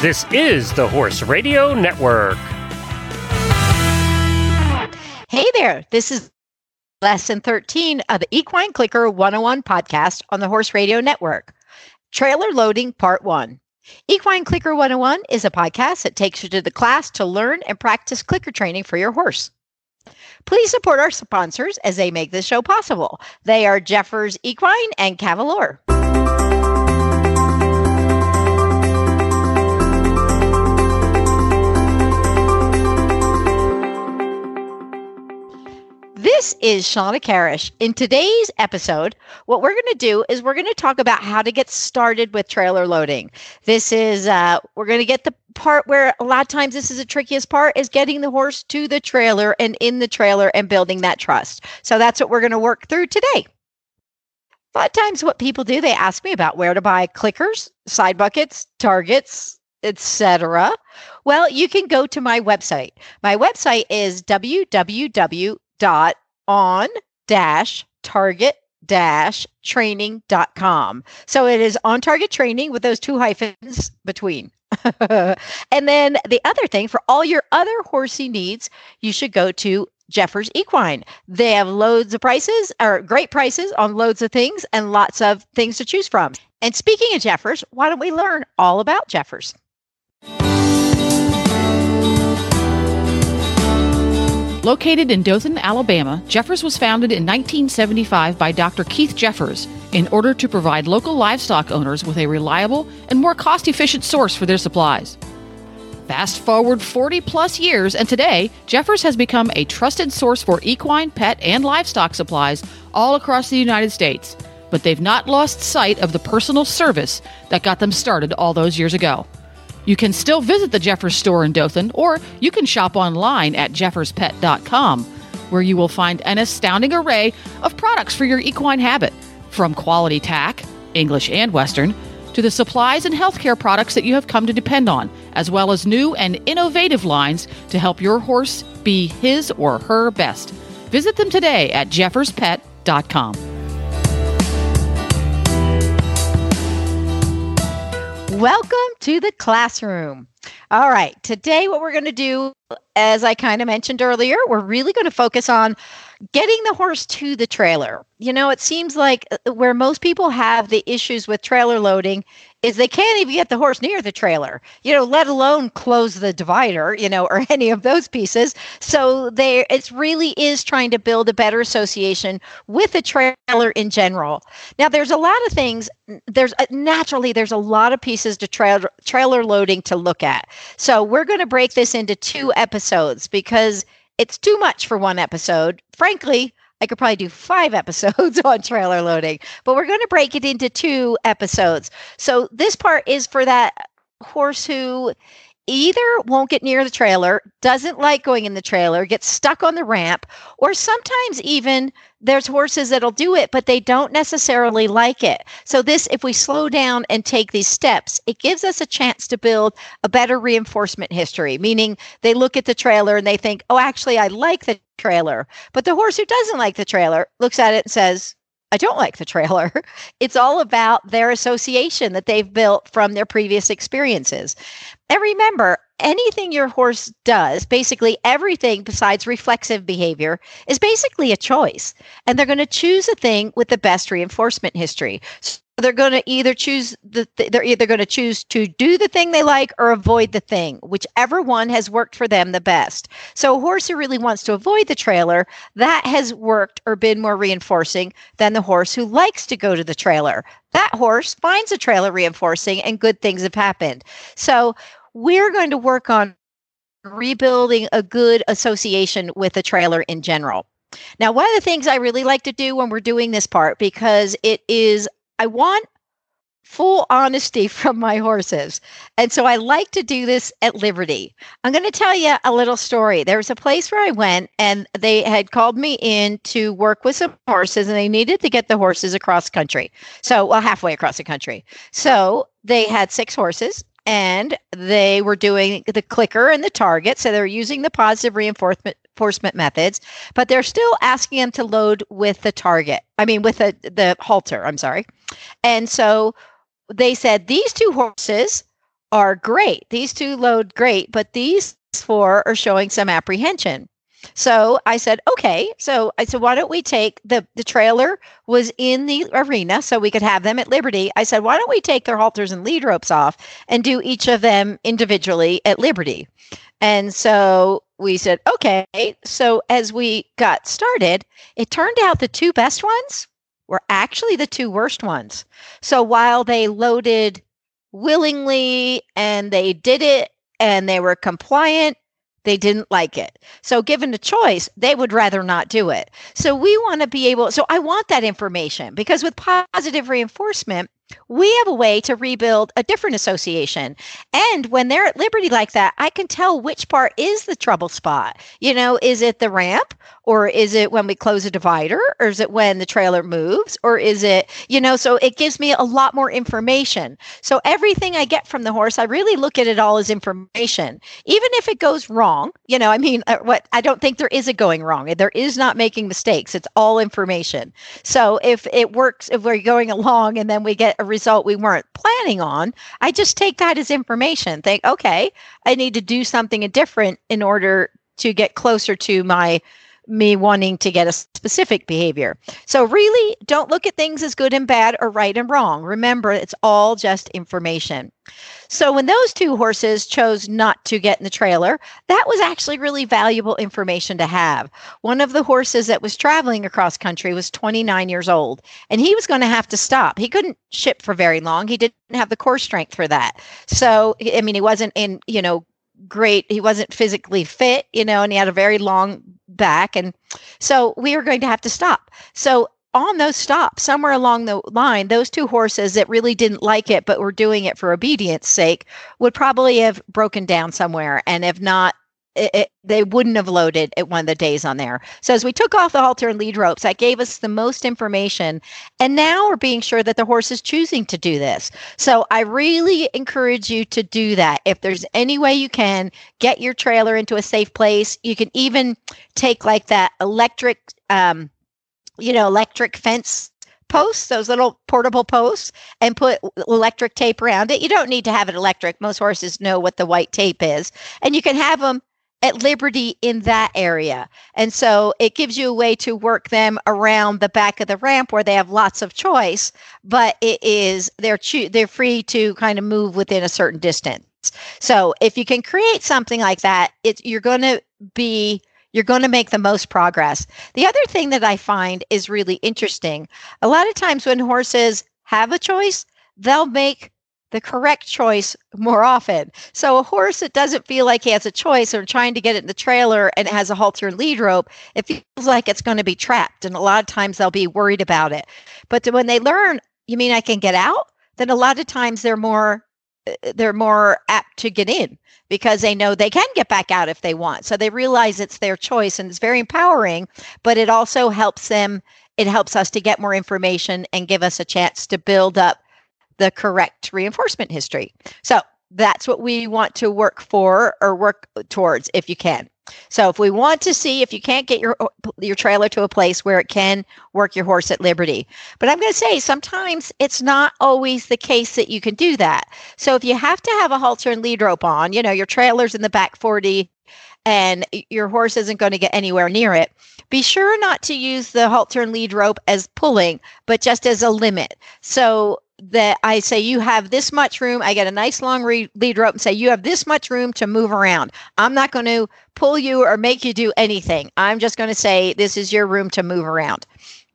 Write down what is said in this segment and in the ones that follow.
This is the Horse Radio Network. Hey there, this is lesson 13 of the Equine Clicker 101 podcast on the Horse Radio Network. Trailer Loading Part 1. Equine Clicker 101 is a podcast that takes you to the class to learn and practice clicker training for your horse. Please support our sponsors as they make this show possible. They are Jeffers Equine and Cavalier. This is Shawna Karrasch. In today's episode, what we're going to do is we're going to talk about how to get started with trailer loading. This is, uh, we're going to get the part where a lot of times this is the trickiest part is getting the horse to the trailer and in the trailer and building that trust. So that's what we're going to work through today. A lot of times, what people do, they ask me about where to buy clickers, side buckets, targets, etc. Well, you can go to my website. My website is www dot on dash target dash training.com. So it is on target training with those two hyphens between. and then the other thing for all your other horsey needs, you should go to Jeffers Equine. They have loads of prices or great prices on loads of things and lots of things to choose from. And speaking of Jeffers, why don't we learn all about Jeffers? Located in Dothan, Alabama, Jeffers was founded in 1975 by Dr. Keith Jeffers in order to provide local livestock owners with a reliable and more cost efficient source for their supplies. Fast forward 40 plus years, and today, Jeffers has become a trusted source for equine, pet, and livestock supplies all across the United States. But they've not lost sight of the personal service that got them started all those years ago. You can still visit the Jeffers store in Dothan, or you can shop online at jefferspet.com, where you will find an astounding array of products for your equine habit, from quality tack, English and Western, to the supplies and healthcare products that you have come to depend on, as well as new and innovative lines to help your horse be his or her best. Visit them today at jefferspet.com. Welcome to the classroom. All right, today what we're going to do, as I kind of mentioned earlier, we're really going to focus on getting the horse to the trailer. You know, it seems like uh, where most people have the issues with trailer loading is they can't even get the horse near the trailer, you know, let alone close the divider, you know, or any of those pieces. So there it really is trying to build a better association with the trailer in general. Now there's a lot of things there's uh, naturally there's a lot of pieces to trailer trailer loading to look at. So we're going to break this into two episodes because it's too much for one episode. Frankly, I could probably do five episodes on trailer loading, but we're going to break it into two episodes. So this part is for that horse who either won't get near the trailer, doesn't like going in the trailer, gets stuck on the ramp, or sometimes even there's horses that'll do it, but they don't necessarily like it. So, this, if we slow down and take these steps, it gives us a chance to build a better reinforcement history, meaning they look at the trailer and they think, oh, actually, I like the trailer. But the horse who doesn't like the trailer looks at it and says, I don't like the trailer. It's all about their association that they've built from their previous experiences. And remember, anything your horse does, basically everything besides reflexive behavior, is basically a choice. And they're going to choose a thing with the best reinforcement history. So they're going to either choose the th- they're either going to choose to do the thing they like or avoid the thing, whichever one has worked for them the best. So a horse who really wants to avoid the trailer, that has worked or been more reinforcing than the horse who likes to go to the trailer. That horse finds a trailer reinforcing and good things have happened. So we're going to work on rebuilding a good association with a trailer in general. Now, one of the things I really like to do when we're doing this part, because it is, I want full honesty from my horses. And so I like to do this at Liberty. I'm going to tell you a little story. There was a place where I went and they had called me in to work with some horses and they needed to get the horses across country. So, well, halfway across the country. So they had six horses and they were doing the clicker and the target. So they're using the positive reinforcement methods, but they're still asking them to load with the target. I mean, with the, the halter, I'm sorry. And so they said these two horses are great. These two load great, but these four are showing some apprehension. So I said, okay. So I said, why don't we take the the trailer was in the arena, so we could have them at Liberty. I said, why don't we take their halters and lead ropes off and do each of them individually at Liberty? And so we said, okay. So as we got started, it turned out the two best ones were actually the two worst ones. So while they loaded willingly and they did it and they were compliant, they didn't like it. So, given the choice, they would rather not do it. So, we want to be able, so I want that information because with positive reinforcement, we have a way to rebuild a different association. And when they're at liberty like that, I can tell which part is the trouble spot. You know, is it the ramp or is it when we close a divider or is it when the trailer moves or is it, you know, so it gives me a lot more information. So everything I get from the horse, I really look at it all as information. Even if it goes wrong, you know, I mean, uh, what I don't think there is a going wrong. There is not making mistakes. It's all information. So if it works, if we're going along and then we get a result we weren't planning on, I just take that as information. Think, okay, I need to do something different in order to get closer to my me wanting to get a specific behavior. So, really, don't look at things as good and bad or right and wrong. Remember, it's all just information. So, when those two horses chose not to get in the trailer, that was actually really valuable information to have. One of the horses that was traveling across country was 29 years old, and he was going to have to stop. He couldn't ship for very long. He didn't have the core strength for that. So, I mean, he wasn't in, you know, great. He wasn't physically fit, you know, and he had a very long back. And so we were going to have to stop. So on those stops, somewhere along the line, those two horses that really didn't like it but were doing it for obedience sake would probably have broken down somewhere and have not it, it, they wouldn't have loaded at one of the days on there. So as we took off the halter and lead ropes, that gave us the most information. And now we're being sure that the horse is choosing to do this. So I really encourage you to do that. If there's any way you can, get your trailer into a safe place. You can even take like that electric, um, you know, electric fence posts, those little portable posts, and put electric tape around it. You don't need to have it electric. Most horses know what the white tape is. And you can have them at liberty in that area. And so it gives you a way to work them around the back of the ramp where they have lots of choice, but it is they're cho- they're free to kind of move within a certain distance. So if you can create something like that, it's you're going to be you're going to make the most progress. The other thing that I find is really interesting, a lot of times when horses have a choice, they'll make the correct choice more often. So a horse that doesn't feel like he has a choice or trying to get it in the trailer and it has a halter and lead rope, it feels like it's going to be trapped. And a lot of times they'll be worried about it. But when they learn, you mean I can get out? Then a lot of times they're more uh, they're more apt to get in because they know they can get back out if they want. So they realize it's their choice and it's very empowering, but it also helps them it helps us to get more information and give us a chance to build up the correct reinforcement history. So that's what we want to work for or work towards if you can. So if we want to see if you can't get your your trailer to a place where it can work your horse at liberty. But I'm going to say sometimes it's not always the case that you can do that. So if you have to have a halter and lead rope on, you know, your trailer's in the back 40 and your horse isn't going to get anywhere near it, be sure not to use the halter and lead rope as pulling, but just as a limit. So that I say you have this much room. I get a nice long re- lead rope and say you have this much room to move around. I'm not going to pull you or make you do anything. I'm just going to say this is your room to move around,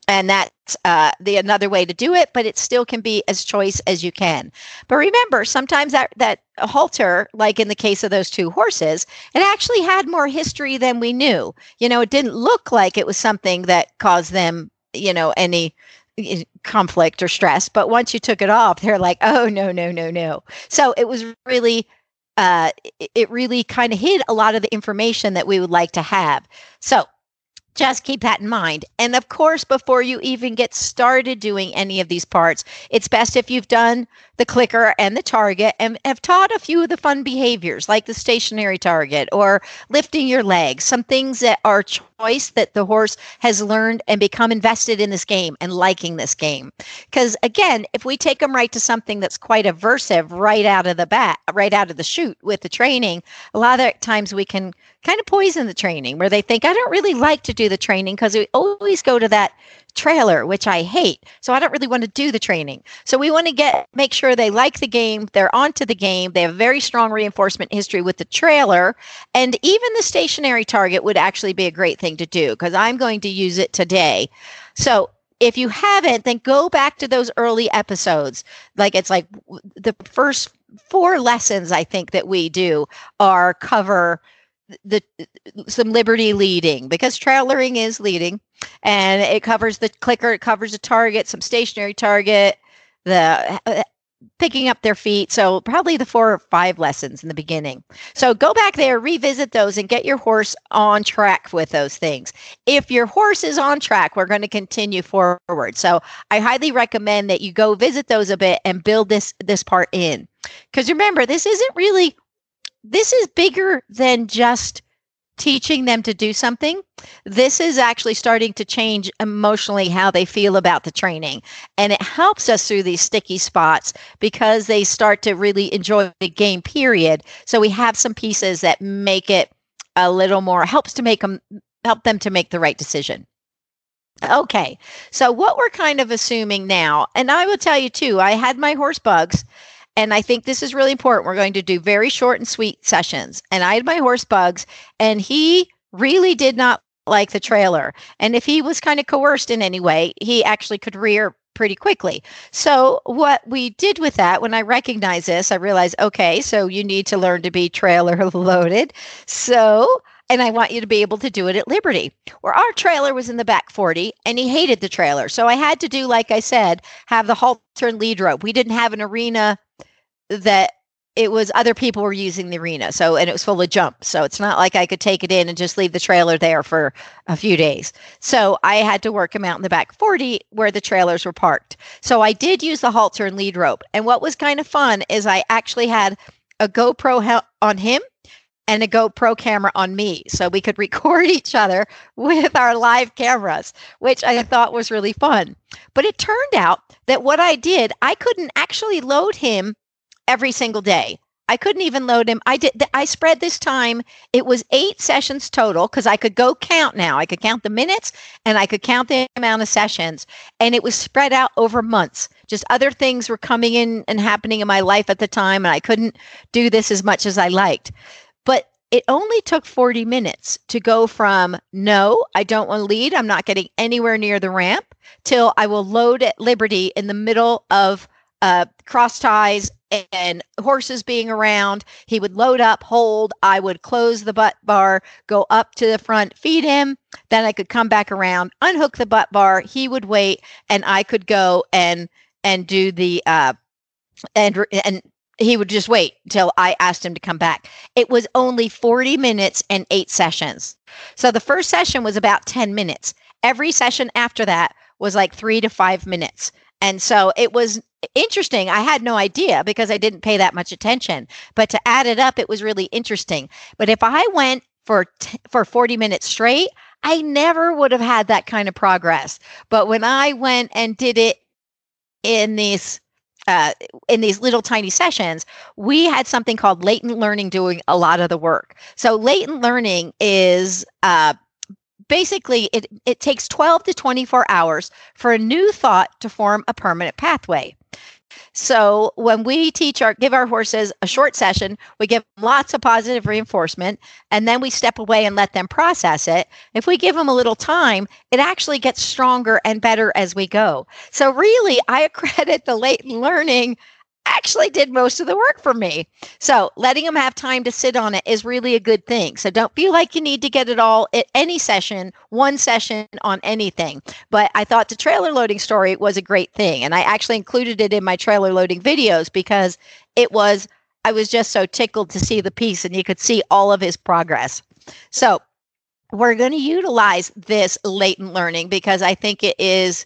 and that's uh, the another way to do it. But it still can be as choice as you can. But remember, sometimes that that halter, like in the case of those two horses, it actually had more history than we knew. You know, it didn't look like it was something that caused them, you know, any conflict or stress but once you took it off they're like oh no no no no. So it was really uh it really kind of hid a lot of the information that we would like to have. So just keep that in mind. And of course, before you even get started doing any of these parts, it's best if you've done the clicker and the target and have taught a few of the fun behaviors like the stationary target or lifting your legs, some things that are choice that the horse has learned and become invested in this game and liking this game. Because again, if we take them right to something that's quite aversive right out of the bat, right out of the chute with the training, a lot of times we can kind of poison the training where they think, I don't really like to do the training because we always go to that trailer, which I hate. So I don't really want to do the training. So we want to get make sure they like the game, they're onto the game, they have very strong reinforcement history with the trailer, and even the stationary target would actually be a great thing to do because I'm going to use it today. So if you haven't, then go back to those early episodes. Like it's like the first four lessons I think that we do are cover the some liberty leading because trailering is leading and it covers the clicker it covers the target some stationary target the uh, picking up their feet so probably the four or five lessons in the beginning. So go back there revisit those and get your horse on track with those things. If your horse is on track we're going to continue forward. So i highly recommend that you go visit those a bit and build this this part in. Because remember this isn't really this is bigger than just teaching them to do something. This is actually starting to change emotionally how they feel about the training. And it helps us through these sticky spots because they start to really enjoy the game, period. So we have some pieces that make it a little more, helps to make them, help them to make the right decision. Okay, so what we're kind of assuming now, and I will tell you too, I had my horse bugs and I think this is really important. We're going to do very short and sweet sessions. And I had my horse bugs, and he really did not like the trailer. And if he was kind of coerced in any way, he actually could rear pretty quickly. So, what we did with that, when I recognized this, I realized, okay, so you need to learn to be trailer loaded. So, and I want you to be able to do it at Liberty. Where our trailer was in the back 40 and he hated the trailer. So I had to do, like I said, have the halter and lead rope. We didn't have an arena that it was other people were using the arena. So, and it was full of jumps. So it's not like I could take it in and just leave the trailer there for a few days. So I had to work him out in the back 40 where the trailers were parked. So I did use the halter and lead rope. And what was kind of fun is I actually had a GoPro on him and a GoPro camera on me. So we could record each other with our live cameras, which I thought was really fun. But it turned out that what I did, I couldn't actually load him every single day. I couldn't even load him. I did. I spread this time. It was eight sessions total because I could go count now. I could count the minutes and I could count the amount of sessions, and it was spread out over months. Just other things were coming in and happening in my life at the time, and I couldn't do this as much as I liked. But it only took 40 minutes to go from no, I don't want to lead. I'm not getting anywhere near the ramp till I will load at Liberty in the middle of uh, cross ties and horses being around. He would load up, hold. I would close the butt bar, go up to the front, feed him. Then I could come back around, unhook the butt bar. He would wait, and I could go and and do the uh, and and he would just wait until I asked him to come back. It was only 40 minutes and eight sessions. So the first session was about 10 minutes. Every session after that was like three to five minutes. And so it was interesting. I had no idea because I didn't pay that much attention. But to add it up, it was really interesting. But if I went for t- for 40 minutes straight, I never would have had that kind of progress. But when I went and did it in these uh, in these little tiny sessions, we had something called latent learning doing a lot of the work. So latent learning is uh, basically it, it takes 12 to 24 hours for a new thought to form a permanent pathway. So when we teach our give our horses a short session we give them lots of positive reinforcement and then we step away and let them process it. If we give them a little time it actually gets stronger and better as we go. So really i accredit the latent learning actually did most of the work for me. So letting them have time to sit on it is really a good thing. So don't feel like you need to get it all at any session, one session on anything. But I thought the trailer loading story was a great thing. And I actually included it in my trailer loading videos because it was, I was just so tickled to see the piece and you could see all of his progress. So we're going to utilize this latent learning because I think it is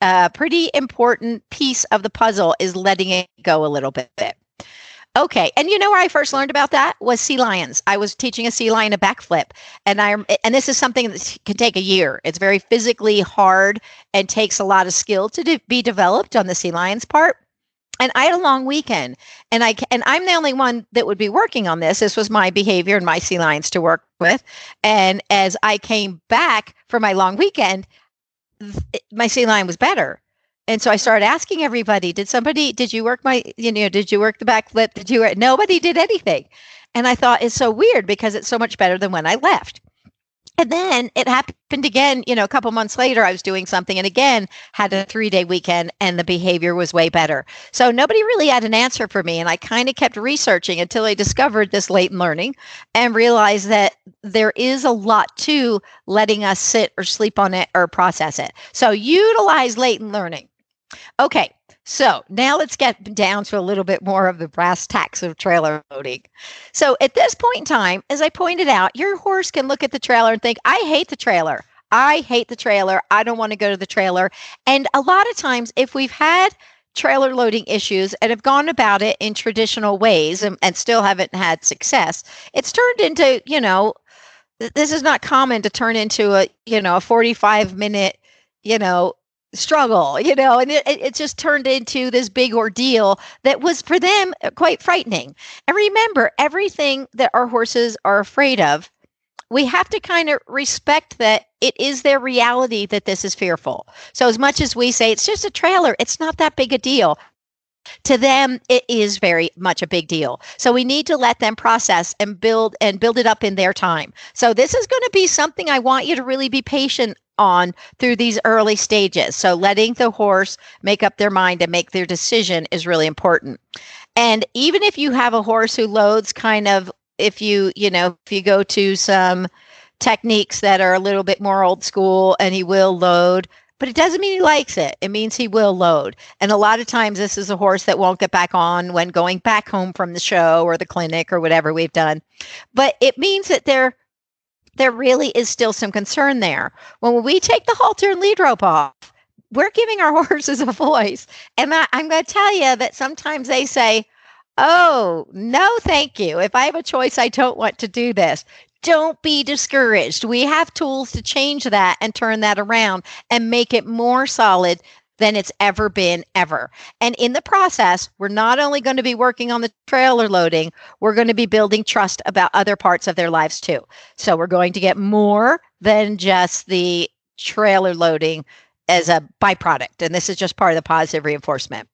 a pretty important piece of the puzzle is letting it go a little bit. Okay, and you know where I first learned about that was sea lions. I was teaching a sea lion a backflip, and I and this is something that can take a year. It's very physically hard and takes a lot of skill to de- be developed on the sea lion's part. And I had a long weekend, and I and I'm the only one that would be working on this. This was my behavior and my sea lions to work with. And as I came back for my long weekend, my sea lion was better and so I started asking everybody, did somebody, did you work my, you know, did you work the backflip? Did you, nobody did anything. And I thought it's so weird because it's so much better than when I left. And then it happened again, you know, a couple months later, I was doing something and again had a three day weekend and the behavior was way better. So nobody really had an answer for me. And I kind of kept researching until I discovered this latent learning and realized that there is a lot to letting us sit or sleep on it or process it. So utilize latent learning. Okay, so now let's get down to a little bit more of the brass tacks of trailer loading. So at this point in time, as I pointed out, your horse can look at the trailer and think, I hate the trailer. I hate the trailer. I don't want to go to the trailer. And a lot of times, if we've had trailer loading issues and have gone about it in traditional ways and, and still haven't had success, it's turned into, you know, this is not common to turn into a, you know, a 45 minute, you know, struggle, you know, and it, it just turned into this big ordeal that was for them uh, quite frightening. And remember, everything that our horses are afraid of, we have to kind of respect that it is their reality that this is fearful. So, as much as we say it's just a trailer, it's not that big a deal. To them, it is very much a big deal. So we need to let them process and build and build it up in their time. So this is going to be something I want you to really be patient on through these early stages. So letting the horse make up their mind and make their decision is really important. And even if you have a horse who loads kind of if you, you know, if you go to some techniques that are a little bit more old school and he will load, but it doesn't mean he likes it. It means he will load. And a lot of times this is a horse that won't get back on when going back home from the show or the clinic or whatever we've done. But it means that they're there really is still some concern there. When we take the halter and lead rope off, we're giving our horses a voice. And I, I'm going to tell you that sometimes they say, Oh, no, thank you. If I have a choice, I don't want to do this. Don't be discouraged. We have tools to change that and turn that around and make it more solid than it's ever been ever. And in the process, we're not only going to be working on the trailer loading, we're going to be building trust about other parts of their lives too. So we're going to get more than just the trailer loading as a byproduct. And this is just part of the positive reinforcement.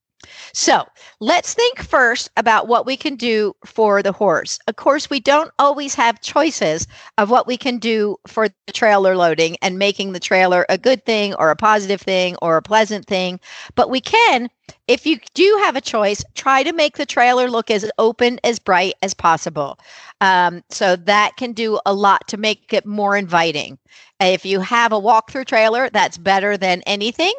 So let's think first about what we can do for the horse. Of course, we don't always have choices of what we can do for the trailer loading and making the trailer a good thing or a positive thing or a pleasant thing, but we can if you do have a choice, try to make the trailer look as open, as bright as possible. Um, so that can do a lot to make it more inviting. If you have a walk-through trailer, that's better than anything.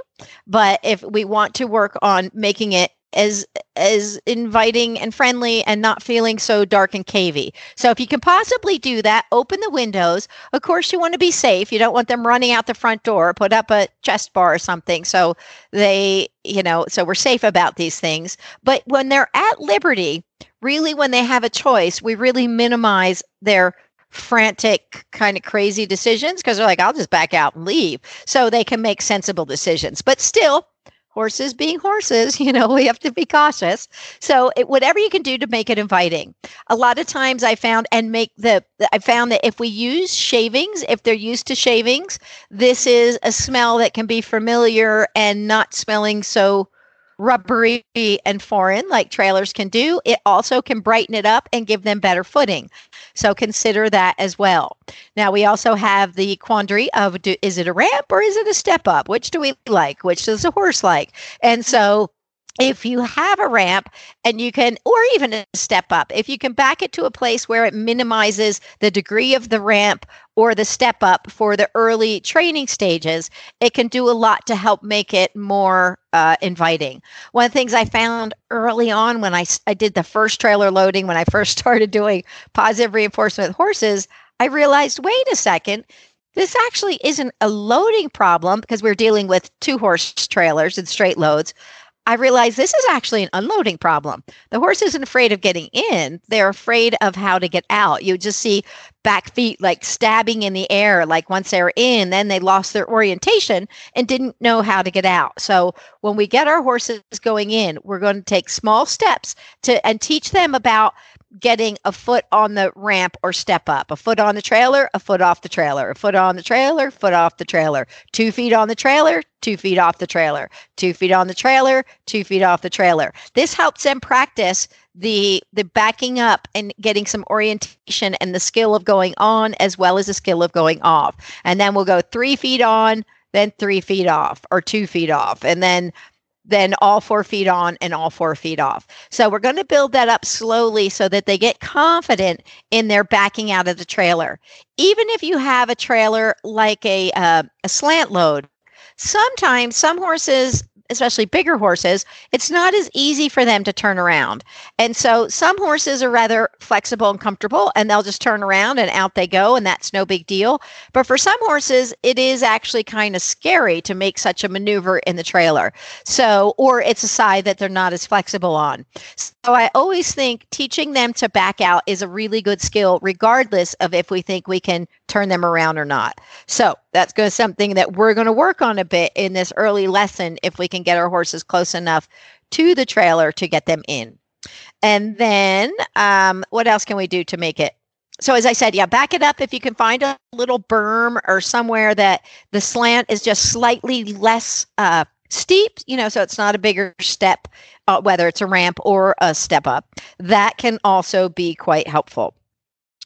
But if we want to work on making it as as inviting and friendly and not feeling so dark and cavey. So if you can possibly do that, open the windows. Of course, you want to be safe. You don't want them running out the front door. Put up a chest bar or something so they, you know, so we're safe about these things. But when they're at liberty, really when they have a choice, we really minimize their frantic kind of crazy decisions because they're like i'll just back out and leave so they can make sensible decisions but still horses being horses, you know, we have to be cautious. So, it, whatever you can do to make it inviting. A lot of times I found and make the I found that if we use shavings, if they're used to shavings, this is a smell that can be familiar and not smelling so rubbery and foreign like trailers can do. It also can brighten it up and give them better footing. So consider that as well. Now, we also have the quandary of do, is it a ramp or is it a step up? Which do we like? Which does a horse like? And so if you have a ramp and you can or even a step up if you can back it to a place where it minimizes the degree of the ramp or the step up for the early training stages it can do a lot to help make it more uh, inviting one of the things i found early on when I, I did the first trailer loading when i first started doing positive reinforcement with horses i realized wait a second this actually isn't a loading problem because we're dealing with two horse trailers and straight loads. I realized this is actually an unloading problem. The horse isn't afraid of getting in, they're afraid of how to get out. You just see back feet like stabbing in the air, like once they were in, then they lost their orientation and didn't know how to get out. So when we get our horses going in, we're going to take small steps to and teach them about getting a foot on the ramp or step up, a foot on the trailer, a foot off the trailer, a foot on the trailer, foot off the trailer, two feet on the trailer, two feet off the trailer, two feet on the trailer, two feet off the trailer. This helps them practice the the backing up and getting some orientation and the skill of going on as well as the skill of going off. And then we'll go three feet on, then three feet off or two feet off, and then then all four feet on and all four feet off. So we're going to build that up slowly so that they get confident in their backing out of the trailer. Even if you have a trailer like a uh, a slant load, sometimes some horses especially bigger horses, it's not as easy for them to turn around. And so some horses are rather flexible and comfortable and they'll just turn around and out they go and that's no big deal. But for some horses, it is actually kind of scary to make such a maneuver in the trailer. So, or it's a side that they're not as flexible on. So I always think teaching them to back out is a really good skill, regardless of if we think we can turn them around or not. So that's going to something that we're going to work on a bit in this early lesson if we can get our horses close enough to the trailer to get them in. And then um, what else can we do to make it? So as I said, yeah, back it up if you can find a little berm or somewhere that the slant is just slightly less uh, steep, you know, so it's not a bigger step, uh, whether it's a ramp or a step up. That can also be quite helpful.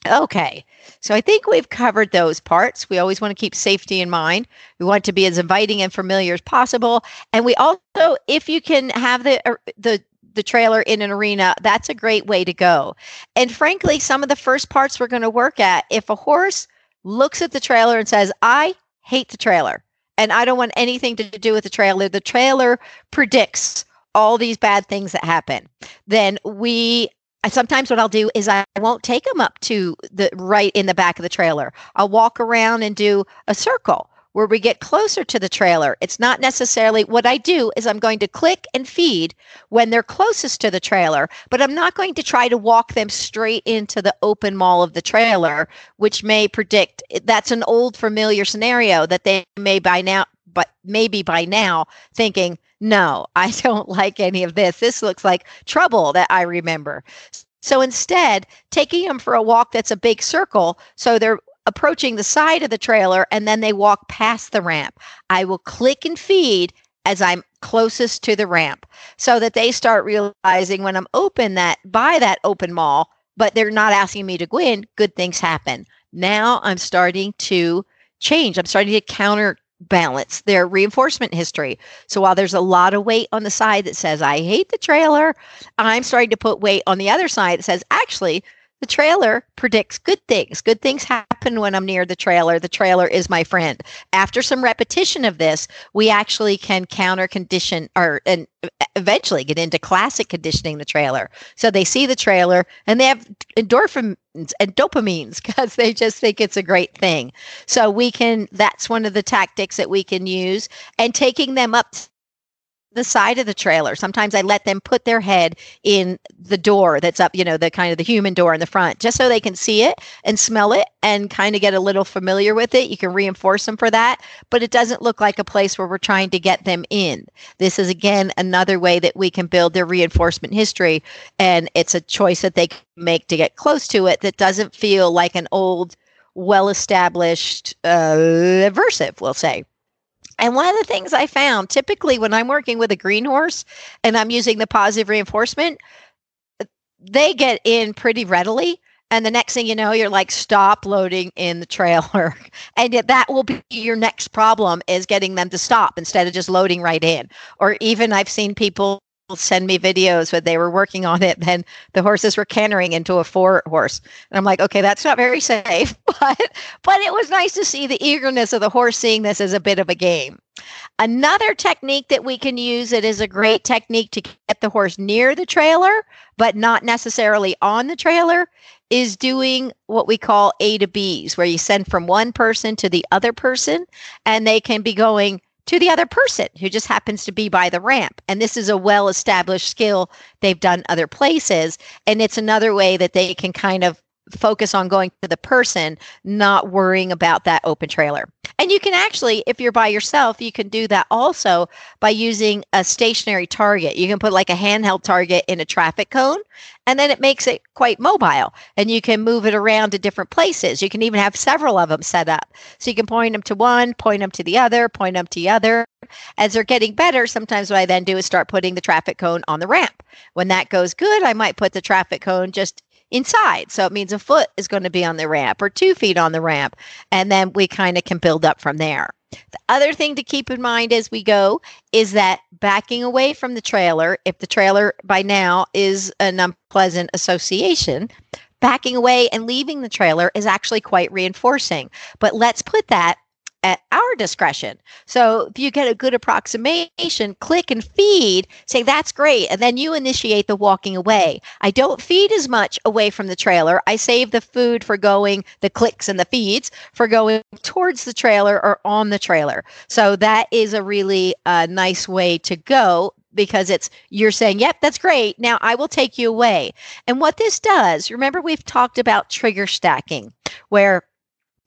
Okay, so I think we've covered those parts. We always want to keep safety in mind. We want to be as inviting and familiar as possible, and we also, if you can have the uh, the the trailer in an arena, that's a great way to go. And frankly, some of the first parts we're going to work at, if a horse looks at the trailer and says, "I hate the trailer," and I don't want anything to do with the trailer, the trailer predicts all these bad things that happen. Then we I, sometimes what I'll do is I won't take them up to the right in the back of the trailer. I'll walk around and do a circle where we get closer to the trailer. It's not necessarily what I do is I'm going to click and feed when they're closest to the trailer, but I'm not going to try to walk them straight into the open mall of the trailer, which may predict that's an old familiar scenario that they may by now but maybe by now thinking no, I don't like any of this. This looks like trouble that I remember. So instead, taking them for a walk that's a big circle, so they're approaching the side of the trailer and then they walk past the ramp. I will click and feed as I'm closest to the ramp so that they start realizing when I'm open that by that open mall, but they're not asking me to go in, good things happen. Now I'm starting to change. I'm starting to counter balance their reinforcement history. So while there's a lot of weight on the side that says, I hate the trailer, I'm starting to put weight on the other side that says, actually, the trailer predicts good things. Good things happen when I'm near the trailer. The trailer is my friend. After some repetition of this, we actually can counter condition or and eventually get into classic conditioning the trailer. So they see the trailer and they have endorphins and dopamines because they just think it's a great thing. So we can that's one of the tactics that we can use and taking them up the side of the trailer. Sometimes I let them put their head in the door that's up, you know, the kind of the human door in the front, just so they can see it and smell it and kind of get a little familiar with it. You can reinforce them for that, but it doesn't look like a place where we're trying to get them in. This is again another way that we can build their reinforcement history, and it's a choice that they make to get close to it that doesn't feel like an old, well established uh, aversive, we'll say. And one of the things I found typically when I'm working with a green horse and I'm using the positive reinforcement, they get in pretty readily. And the next thing you know, you're like, stop loading in the trailer. And that will be your next problem is getting them to stop instead of just loading right in. Or even I've seen people send me videos when they were working on it then the horses were cantering into a four horse. And i'm like okay that's not very safe but but it was nice to see the eagerness of the horse seeing this as a bit of a game. Another technique that we can use it is a great technique to get the horse near the trailer but not necessarily on the trailer is doing what we call A to B's, where you send from one person to the other person, and they can be going to the other person who just happens to be by the ramp. And this is a well established skill they've done other places. And it's another way that they can kind of focus on going to the person, not worrying about that open trailer. And you can actually, if you're by yourself, you can do that also by using a stationary target. You can put like a handheld target in a traffic cone, and then it makes it quite mobile. And you can move it around to different places. You can even have several of them set up. So you can point them to one, point them to the other, point them to the other. As they're getting better, sometimes what I then do is start putting the traffic cone on the ramp. When that goes good, I might put the traffic cone just inside. So it means a foot is going to be on the ramp or two feet on the ramp. And then we kind of can build up from there. The other thing to keep in mind as we go is that backing away from the trailer, if the trailer by now is an unpleasant association, backing away and leaving the trailer is actually quite reinforcing. But let's put that at our discretion. So if you get a good approximation, click and feed, say that's great, and then you initiate the walking away. I don't feed as much away from the trailer. I save the food for going, the clicks and the feeds for going towards the trailer or on the trailer. So that is a really uh, nice way to go because it's you're saying, yep, that's great. Now I will take you away. And what this does, remember we've talked about trigger stacking, where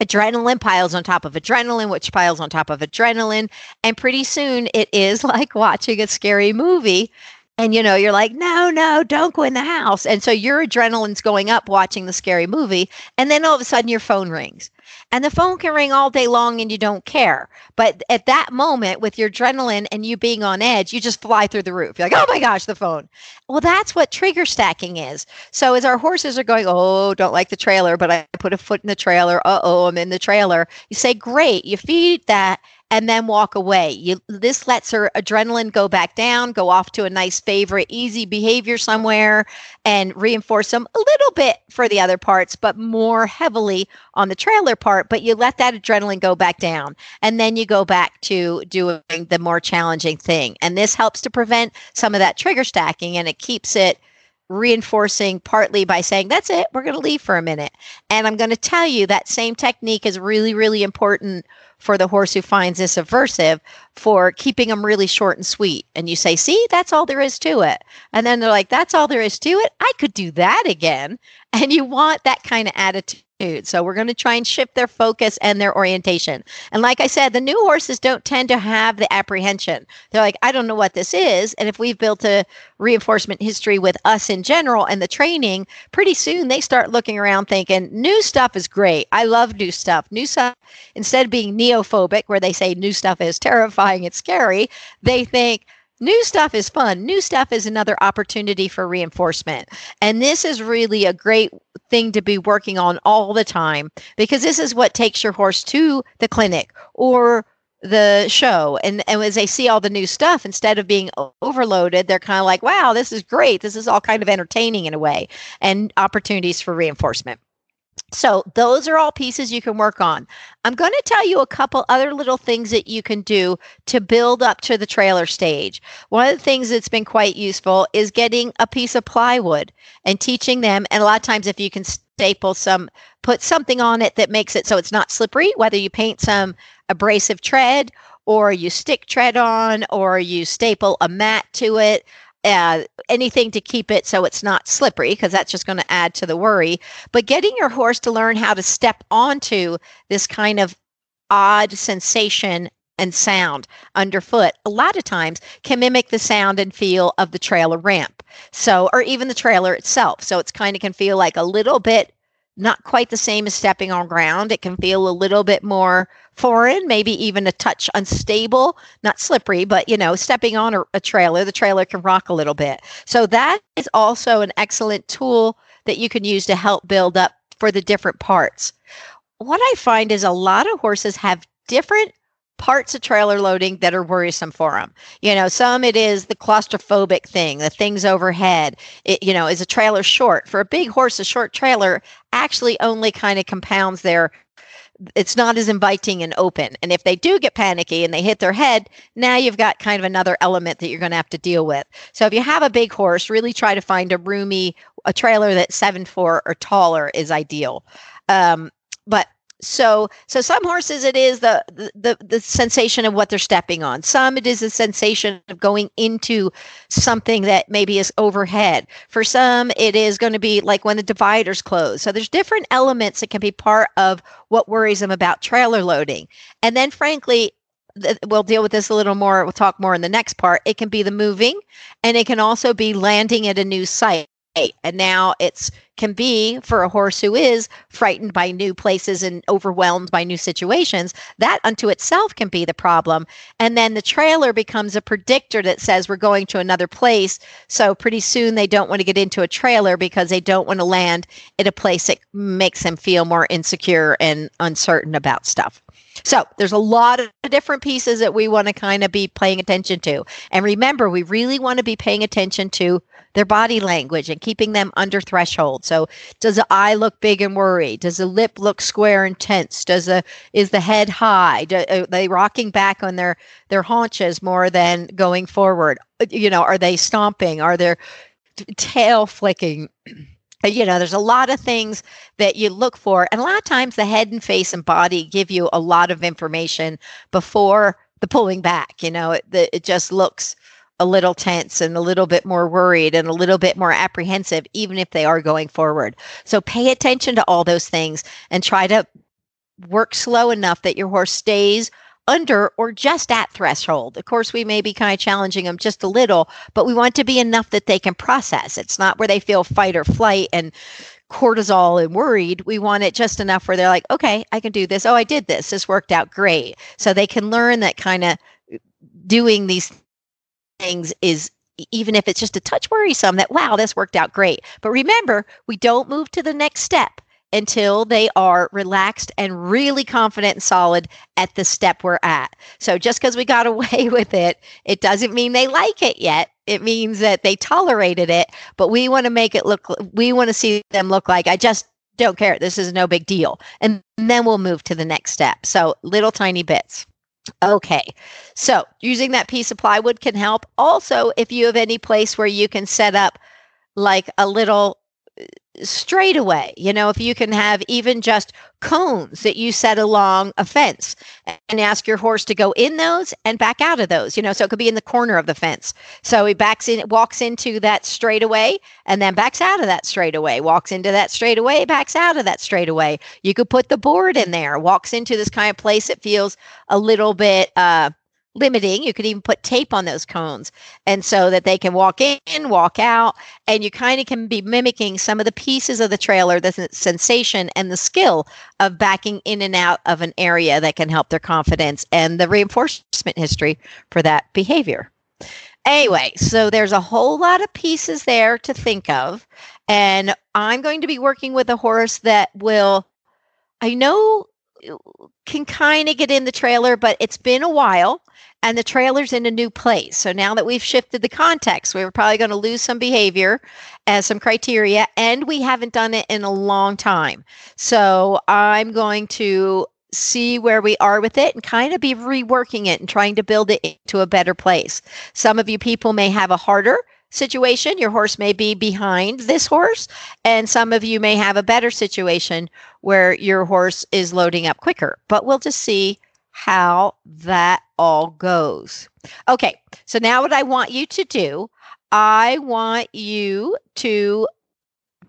adrenaline piles on top of adrenaline, which piles on top of adrenaline. And pretty soon it is like watching a scary movie. And you know, you're like, no, no, don't go in the house. And so your adrenaline's going up watching the scary movie. And then all of a sudden your phone rings. And the phone can ring all day long and you don't care. But at that moment, with your adrenaline and you being on edge, you just fly through the roof. You're like, oh my gosh, the phone. Well, that's what trigger stacking is. So as our horses are going, oh, don't like the trailer, but I put a foot in the trailer. Uh oh, I'm in the trailer. You say, great. You feed that and then walk away. You, this lets her adrenaline go back down, go off to a nice favorite, easy behavior somewhere, and reinforce them a little bit for the other parts, but more heavily on the trailer part. But you let that adrenaline go back down, and then you go back to doing the more challenging thing. And this helps to prevent some of that trigger stacking, and it keeps it reinforcing partly by saying, That's it, we're going to leave for a minute. And I'm going to tell you that same technique is really, really important for the horse who finds this aversive for keeping them really short and sweet. And you say, see, that's all there is to it. And then they're like, that's all there is to it. I could do that again. And you want that kind of attitude so we're going to try and shift their focus and their orientation. And like I said, the new horses don't tend to have the apprehension. They're like, I don't know what this is. And if we've built a reinforcement history with us in general and the training, pretty soon they start looking around thinking, new stuff is great. I love new stuff. New stuff, instead of being neophobic, where they say new stuff is terrifying, it's scary, they think, New stuff is fun. New stuff is another opportunity for reinforcement. And this is really a great thing to be working on all the time because this is what takes your horse to the clinic or the show and, and as they see all the new stuff instead of being overloaded they're kind of like wow this is great this is all kind of entertaining in a way and opportunities for reinforcement so, those are all pieces you can work on. I'm going to tell you a couple other little things that you can do to build up to the trailer stage. One of the things that's been quite useful is getting a piece of plywood and teaching them. And a lot of times, if you can staple some, put something on it that makes it so it's not slippery, whether you paint some abrasive tread or you stick tread on or you staple a mat to it uh, anything to keep it so it's not slippery because that's just going to add to the worry. But getting your horse to learn how to step onto this kind of odd sensation and sound underfoot a lot of times can mimic the sound and feel of the trailer ramp. So, or even the trailer itself. So it's kind of can feel like a little bit not quite the same as stepping on ground. It can feel a little bit more foreign, maybe even a touch unstable, not slippery, but you know, stepping on a, a, trailer, the trailer can rock a little bit. So that is also an excellent tool that you can use to help build up for the different parts. What I find is a lot of horses have different parts of trailer loading that are worrisome for them. You know, some it is the claustrophobic thing, the things overhead. It, you know, is a trailer short? For a big horse, a short trailer actually only kind of compounds their it's not as inviting and open. And if they do get panicky and they hit their head, now you've got kind of another element that you're going to have to deal with. So if you have a big horse, really try to find a roomy, a trailer that's seven four or taller is ideal. Um, but so so some horses it is the, the the sensation of what they're stepping on. Some it is a sensation of going into something that maybe is overhead. For some it is going to be like when the dividers close. So there's different elements that can be part of what worries them about trailer loading. And then frankly we'll deal with this a little more we'll talk more in the next part. It can be the moving and it can also be landing at a new site and now it's can be for a horse who is frightened by new places and overwhelmed by new situations that unto itself can be the problem. And then the trailer becomes a predictor that says we're going to another place. So pretty soon they don't want to get into a trailer because they don't want to land in a place that makes them feel more insecure and uncertain about stuff. So there's a lot of different pieces that we want to kind of be paying attention to. And remember, we really want to be paying attention to their body language and keeping them under threshold. So does the eye look big and worried? Does the lip look square and tense? Does the is the head high? Do, are they rocking back on their their haunches more than going forward? You know, are they stomping? Are their tail flicking? you know there's a lot of things that you look for and a lot of times the head and face and body give you a lot of information before the pulling back you know it, it just looks a little tense and a little bit more worried and a little bit more apprehensive even if they are going forward so pay attention to all those things and try to work slow enough that your horse stays under or just at threshold. Of course, we may be kind of challenging them just a little, but we want to be enough that they can process. It's not where they feel fight or flight and cortisol and worried. We want it just enough where they're like, okay, I can do this. Oh, I did this. This worked out great. So they can learn that kind of doing these things is even if it's just a touch worrisome that wow this worked out great but remember we don't move to the next step until they are relaxed and really confident and solid at the step we're at. So just because we got away with it, it doesn't mean they like it yet. It means that they tolerated it, but we want to make it look, we want to see them look like, I just don't care. This is no big deal. And then we'll move to the next step. So little tiny bits. Okay, so using that piece of plywood can help. Also, if you have any place where you can set up like a little straightaway. You know, if you can have even just cones that you set along a fence and ask your horse to go in those and back out of those, you know, so it could be in the corner of the fence. So he backs in, walks into that straightaway and then backs out of that straightaway, walks into that straightaway, backs out of that straightaway. You could put the board in there, walks into this kind of place that feels a little bit, uh, limiting. You could even put tape on those cones. And so that they can walk in, walk out, and you kind of can be mimicking some of the pieces of the trailer, the sensation and the skill of backing in and out of an area that can help their confidence and the reinforcement history for that behavior. Anyway, so there's a whole lot of pieces there to think of. And I'm going to be working with a horse that will, I know can kind of get in the trailer, but it's been a while and the trailer's in a new place. So now that we've shifted the context, we are probably going to lose some behavior as some criteria, and we haven't done it in a long time. So I'm going to see where we are with it and kind of be reworking it and trying to build it into a better place. Some of you people may have a harder situation. Your horse may be behind this horse, and some of you may have a better situation where your horse is loading up quicker. But we'll just see how that all goes. Okay, so now what I want you to do, I want you to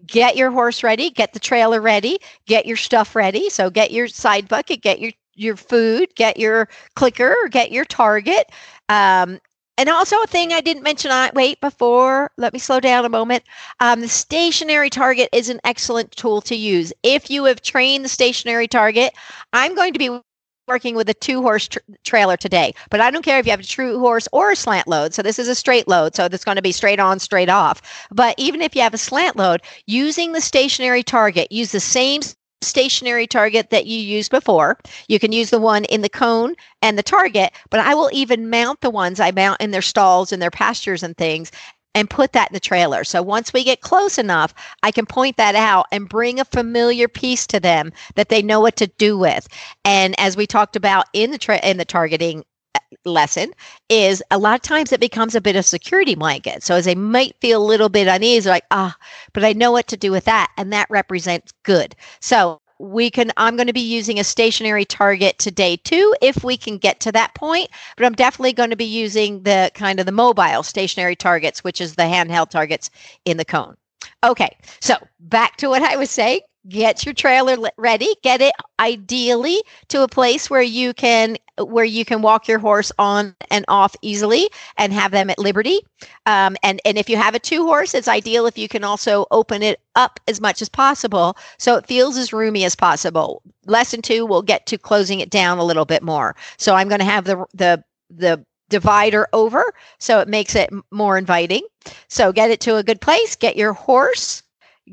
get your horse ready, get the trailer ready, get your stuff ready. So get your side bucket, get your your food, get your clicker, get your target. Um, and also a thing I didn't mention. I wait before. Let me slow down a moment. Um, the stationary target is an excellent tool to use. If you have trained the stationary target, I'm going to be working with a two horse tr- trailer today, but I don't care if you have a true horse or a slant load. So this is a straight load. So it's going to be straight on, straight off. But even if you have a slant load, using the stationary target, use the same stationary target that you used before. You can use the one in the cone and the target, but I will even mount the ones I mount in their stalls and their pastures and things and put that in the trailer. So once we get close enough, I can point that out and bring a familiar piece to them that they know what to do with. And as we talked about in the tra- in the targeting uh, lesson is a lot of times it becomes a bit of security blanket. So as they might feel a little bit uneasy, like, ah, but I know what to do with that. And that represents good. So we can i'm going to be using a stationary target today too if we can get to that point but i'm definitely going to be using the kind of the mobile stationary targets which is the handheld targets in the cone. Okay so back to what i was saying get your trailer ready get it ideally to a place where you can where you can walk your horse on and off easily and have them at liberty. Um, and and if you have a two horse it's ideal if you can also open it up as much as possible so it feels as roomy as possible. Lesson two we'll get to closing it down a little bit more. So i'm going to have the the the divider over so it makes it more inviting. So get it to a good place get your horse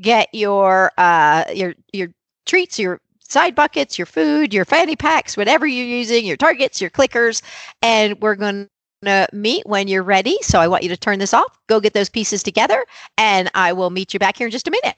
get your uh, your your treats, your side buckets, your food, your fanny packs, whatever you're using, your targets, your clickers, and we're going to meet when you're ready. So I want you to turn this off, go get those pieces together, and I will meet you back here in just a minute.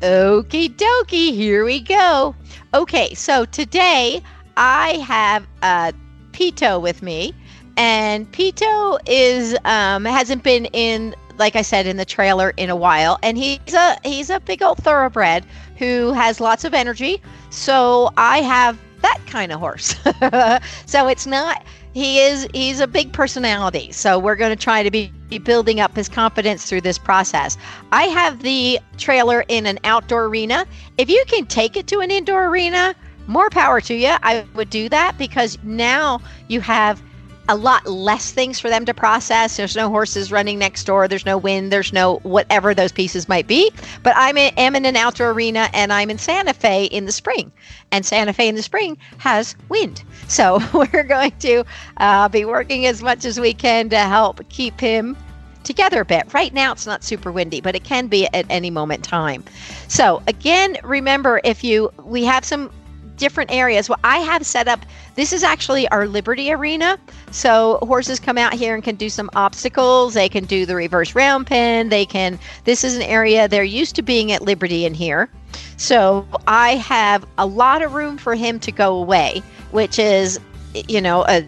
Okie dokie, here we go. Okay, so today I have uh, Pito with me, and Pito is um, hasn't been in, like I said, in the trailer in a while, and he's a he's a big old thoroughbred who has lots of energy. So I have that kind of horse. so it's not he is he's a big personality so we're going to try to be, building up his confidence through this process i have the trailer in an outdoor arena if you can take it to an indoor arena more power to you i would do that because now you have a lot less things for them to process. There's no horses running next door. There's no wind. There's no whatever those pieces might be. But I'm in, am in an outdoor arena and I'm in Santa Fe in the spring. And Santa Fe in the spring has wind. So we're going to uh, be working as much as we can to help keep him together a bit. Right now, it's not super windy, but it can be at any moment time. So again, remember if you we have some different areas. Well, I have set up this is actually our Liberty Arena. So horses come out here and can do some obstacles. They can do the reverse round pen. They can, this is an area they're used to being at Liberty in here. So I have a lot of room for him to go away, which is, you know, a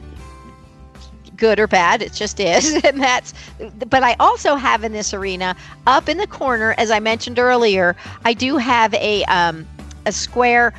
good or bad. It just is. and that's, but I also have in this arena up in the corner, as I mentioned earlier, I do have a, um, a square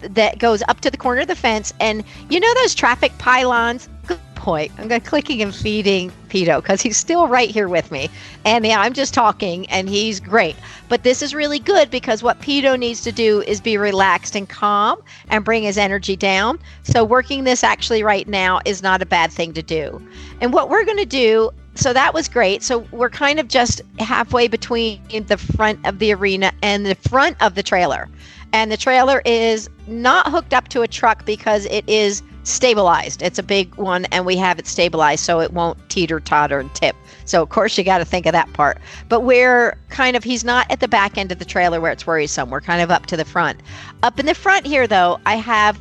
that goes up to the corner of the fence. And you know those traffic pylons? Good point. I'm going to clicking and feeding Pito because he's still right here with me. And yeah, I'm just talking and he's great. But this is really good because what Pito needs to do is be relaxed and calm and bring his energy down. So working this actually right now is not a bad thing to do. And what we're going to do so that was great. So we're kind of just halfway between the front of the arena and the front of the trailer and the trailer is not hooked up to a truck because it is stabilized. It's a big one, and we have it stabilized so it won't teeter totter and tip. So, of course, you got to think of that part. But we're kind of, he's not at the back end of the trailer where it's worrisome. We're kind of up to the front. Up in the front here, though, I have,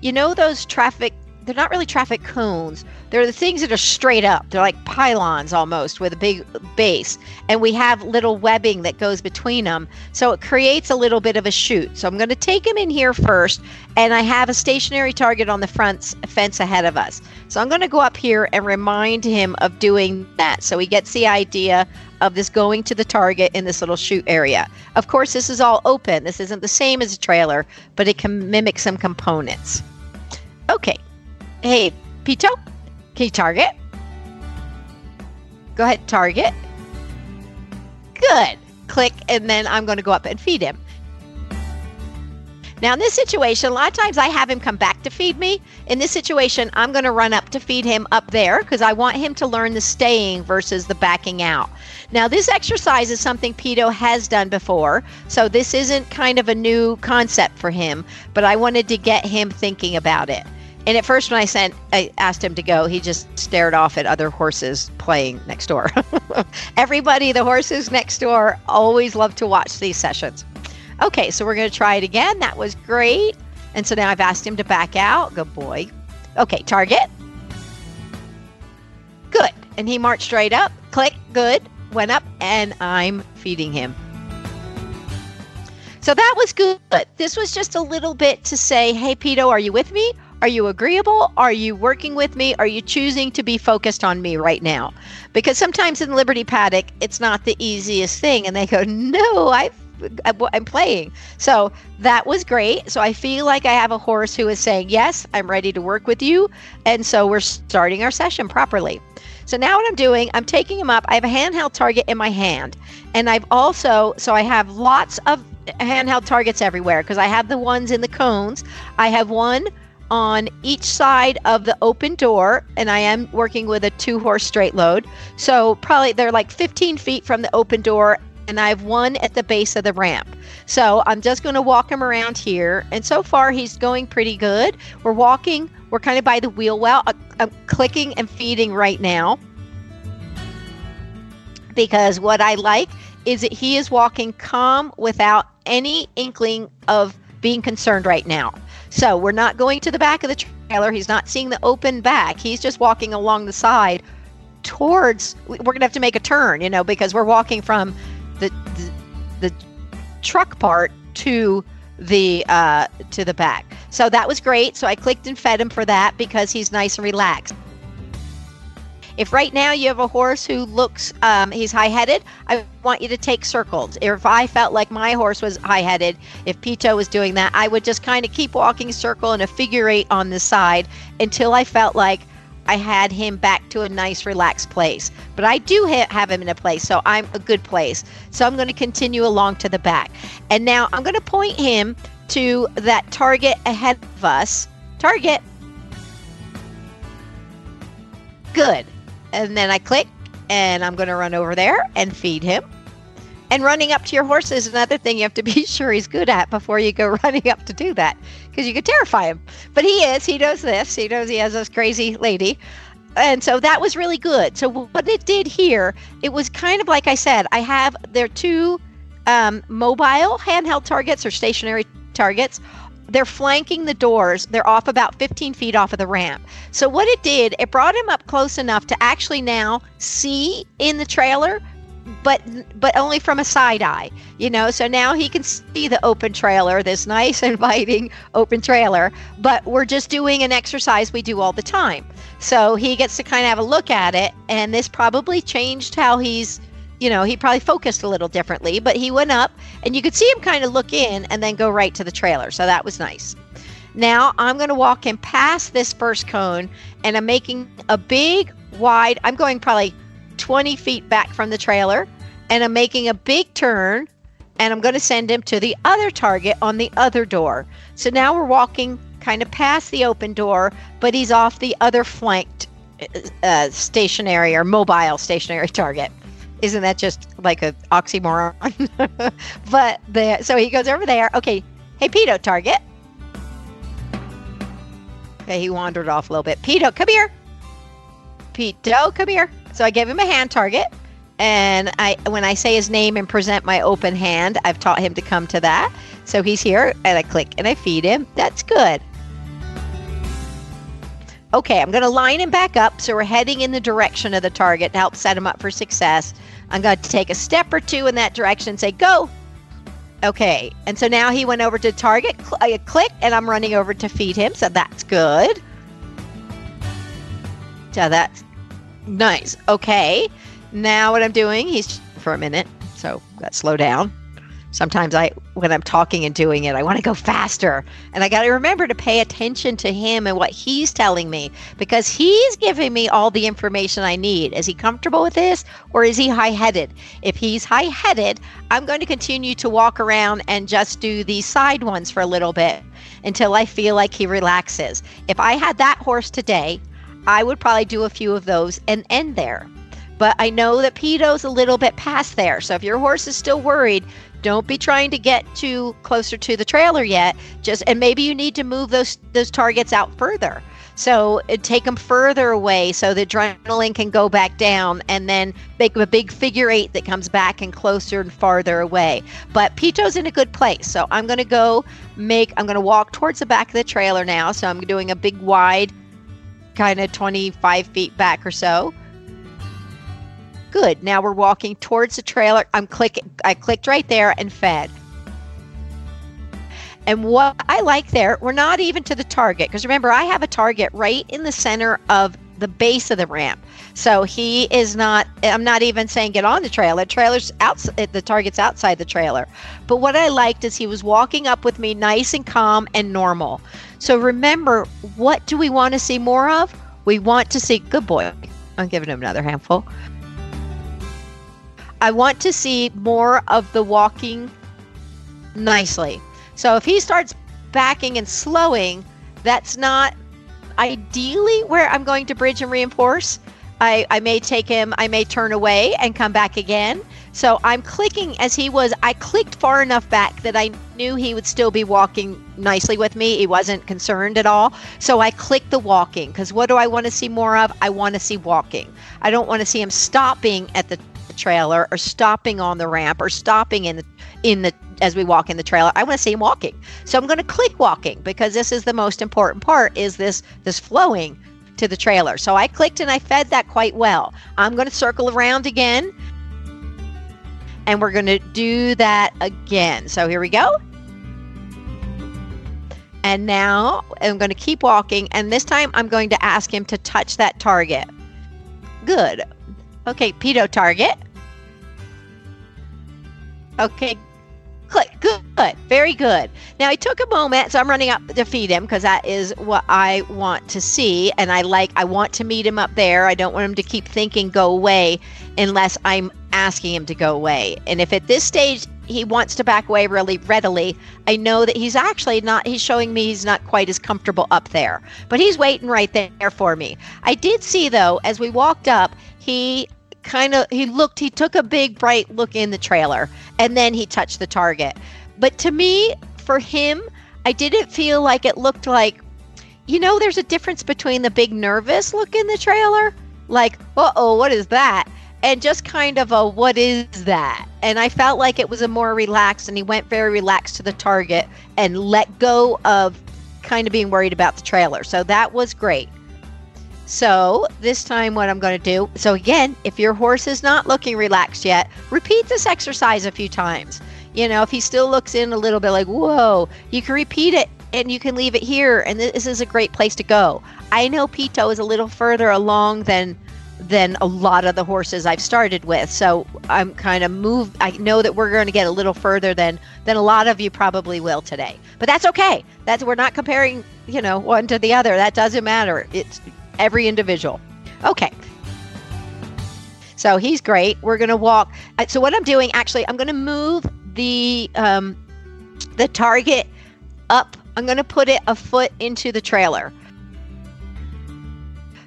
you know, those traffic they're not really traffic cones. They're the things that are straight up. They're like pylons almost with a big base. And we have little webbing that goes between them. So it creates a little bit of a chute. So I'm going to take him in here first. And I have a stationary target on the front fence ahead of us. So I'm going to go up here and remind him of doing that. So he gets the idea of this going to the target in this little chute area. Of course, this is all open. This isn't the same as a trailer, but it can mimic some components. Okay, Hey, Pito, can you target? Go ahead, target. Good. Click, and then I'm going to go up and feed him. Now, in this situation, a lot of times I have him come back to feed me. In this situation, I'm going to run up to feed him up there because I want him to learn the staying versus the backing out. Now, this exercise is something Pito has done before, so this isn't kind of a new concept for him, but I wanted to get him thinking about it. And at first, when I sent, I asked him to go, he just stared off at other horses playing next door. Everybody, the horses next door, always love to watch these sessions. Okay, so we're going to try it again. That was great. And so now I've asked him to back out. Good boy. Okay, target. Good. And he marched right up. Click. Good. Went up, and I'm feeding him. So that was good. This was just a little bit to say, hey, Pito, are you with me? Are you agreeable? Are you working with me? Are you choosing to be focused on me right now? Because sometimes in Liberty Paddock, it's not the easiest thing. And they go, no, I, I'm playing. So that was great. So I feel like I have a horse who is saying, yes, I'm ready to work with you. And so we're starting our session properly. So now what I'm doing, I'm taking him up. I have a handheld target in my hand. And I've also, so I have lots of handheld targets everywhere because I have the ones in the cones. I have one on each side of the open door, and I am working with a two horse straight load. So probably they're like 15 feet from the open door, and I have one at the base of the ramp. So I'm just going to walk him around here. And so far, he's going pretty good. We're walking, we're kind of by the wheel well. I'm clicking and feeding right now because what I like is that he is walking calm without any inkling of being concerned right now. So we're not going to the back of the trailer. He's not seeing the open back. He's just walking along the side towards. We're going to have to make a turn, you know, because we're walking from the the, the truck part to the uh, to the back. So that was great. So I clicked and fed him for that because he's nice and relaxed. If right now you have a horse who looks, um, he's high headed, I want you to take circles. If I felt like my horse was high headed, if Pito was doing that, I would just kind of keep walking circle in a figure eight on the side until I felt like I had him back to a nice, relaxed place. But I do ha- have him in a place, so I'm a good place. So I'm going to continue along to the back. And now I'm going to point him to that target ahead of us. Target. Good and then I click and I'm going to run over there and feed him. And running up to your horse is another thing you have to be sure he's good at before you go running up to do that because you could terrify him. But he is, he knows this, he knows he has this crazy lady. And so that was really good. So what it did here, it was kind of like I said, I have there two um, mobile handheld targets or stationary targets they're flanking the doors. They're off about 15 feet off of the ramp. So what it did, it brought him up close enough to actually now see in the trailer, but but only from a side eye. You know, so now he can see the open trailer, this nice inviting open trailer, but we're just doing an exercise we do all the time. So he gets to kind of have a look at it and this probably changed how he's you know, he probably focused a little differently, but he went up and you could see him kind of look in and then go right to the trailer. So that was nice. Now I'm going to walk him past this first cone and I'm making a big, wide, I'm going probably 20 feet back from the trailer and I'm making a big turn and I'm going to send him to the other target on the other door. So now we're walking kind of past the open door, but he's off the other flanked uh, stationary or mobile stationary target isn't that just like a oxymoron? but the so he goes over there. Okay, hey Pito, target. Okay, he wandered off a little bit. Pito, come here. Pito, come here. So I gave him a hand target, and I when I say his name and present my open hand, I've taught him to come to that. So he's here, and I click and I feed him. That's good. Okay, I'm going to line him back up so we're heading in the direction of the target to help set him up for success. I'm going to take a step or two in that direction and say, go. Okay, and so now he went over to target, cl- uh, click, and I'm running over to feed him, so that's good. So that's nice. Okay, now what I'm doing, he's for a minute, so got slow down sometimes I when I'm talking and doing it, I want to go faster. And I got to remember to pay attention to him and what he's telling me because he's giving me all the information I need. Is he comfortable with this or is he high-headed? If he's high-headed, I'm going to continue to walk around and just do these side ones for a little bit until I feel like he relaxes. If I had that horse today, I would probably do a few of those and end there. But I know that Pito's a little bit past there. So if your horse is still worried, don't be trying to get too closer to the trailer yet. Just and maybe you need to move those those targets out further. So it take them further away so the adrenaline can go back down and then make a big figure eight that comes back and closer and farther away. But Pito's in a good place. So I'm going to go make, I'm going to walk towards the back of the trailer now. So I'm doing a big wide, kind of 25 feet back or so. Good. Now we're walking towards the trailer. I'm clicking, I clicked right there and fed. And what I like there, we're not even to the target because remember, I have a target right in the center of the base of the ramp. So he is not, I'm not even saying get on the trailer. Trailer's outside, eh, the target's outside the trailer. But what I liked is he was walking up with me nice and calm and normal. So remember, what do we want to see more of? We want to see, good boy. I'm giving him another handful. I want to see more of the walking nicely. So if he starts backing and slowing, that's not ideally where I'm going to bridge and reinforce. I, I may take him, I may turn away and come back again. So I'm clicking as he was, I clicked far enough back that I knew he would still be walking nicely with me. He wasn't concerned at all. So I clicked the walking because what do I want to see more of? I want to see walking. I don't want to see him stopping at the trailer or stopping on the ramp or stopping in the in the as we walk in the trailer. I want to see him walking. So I'm going to click walking because this is the most important part is this this flowing to the trailer. So I clicked and I fed that quite well. I'm going to circle around again. And we're going to do that again. So here we go. And now I'm going to keep walking. And this time I'm going to ask him to touch that target. Good. Okay, Pito target. Okay, Good, good, very good. Now I took a moment, so I'm running up to feed him because that is what I want to see, and I like I want to meet him up there. I don't want him to keep thinking go away unless I'm asking him to go away. And if at this stage he wants to back away really readily, I know that he's actually not. He's showing me he's not quite as comfortable up there, but he's waiting right there for me. I did see though as we walked up, he kind of he looked he took a big bright look in the trailer and then he touched the target. But to me for him i didn't feel like it looked like you know there's a difference between the big nervous look in the trailer like uh-oh what is that? and just kind of a what is that? And i felt like it was a more relaxed and he went very relaxed to the target and let go of kind of being worried about the trailer. So that was great so this time what I'm going to do, so again, if your horse is not looking relaxed yet, repeat this exercise a few times. You know, if he still looks in a little bit like, whoa, you can repeat it and you can leave it here. And this is a great place to go. I know Pito is a little further along than than a lot of the horses I've started with. So I'm kind of move I know that we're going to get a little further than than a lot of you probably will today. But that's okay. That's we're not comparing, you know, one to the other. That doesn't matter. It's every individual. Okay. So he's great. We're going to walk. Uh, so what I'm doing, actually, I'm going to move the um, the target up. I'm going to put it a foot into the trailer.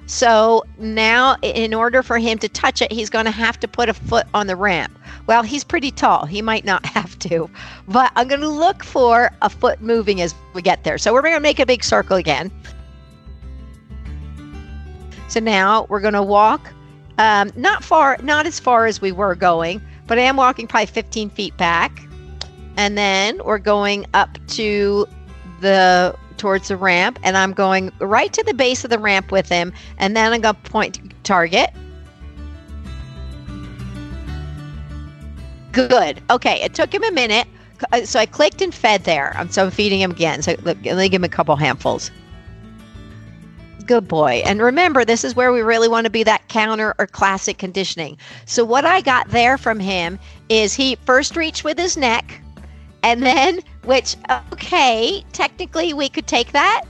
So now, in order for him to touch it, he's going to have to put a foot on the ramp. Well, he's pretty tall. He might not have to, but I'm going to look for a foot moving as we get there. So we're going to make a big circle again. So now we're going to walk um, not far, not as far as we were going, but I am walking probably 15 feet back. And then we're going up to the towards the ramp and I'm going right to the base of the ramp with him and then I'm going to point target. Good. Okay, it took him a minute. Uh, so I clicked and fed there. I'm so I'm feeding him again. So let me give him a couple handfuls. Good boy. And remember, this is where we really want to be that counter or classic conditioning. So, what I got there from him is he first reached with his neck, and then, which, okay, technically we could take that.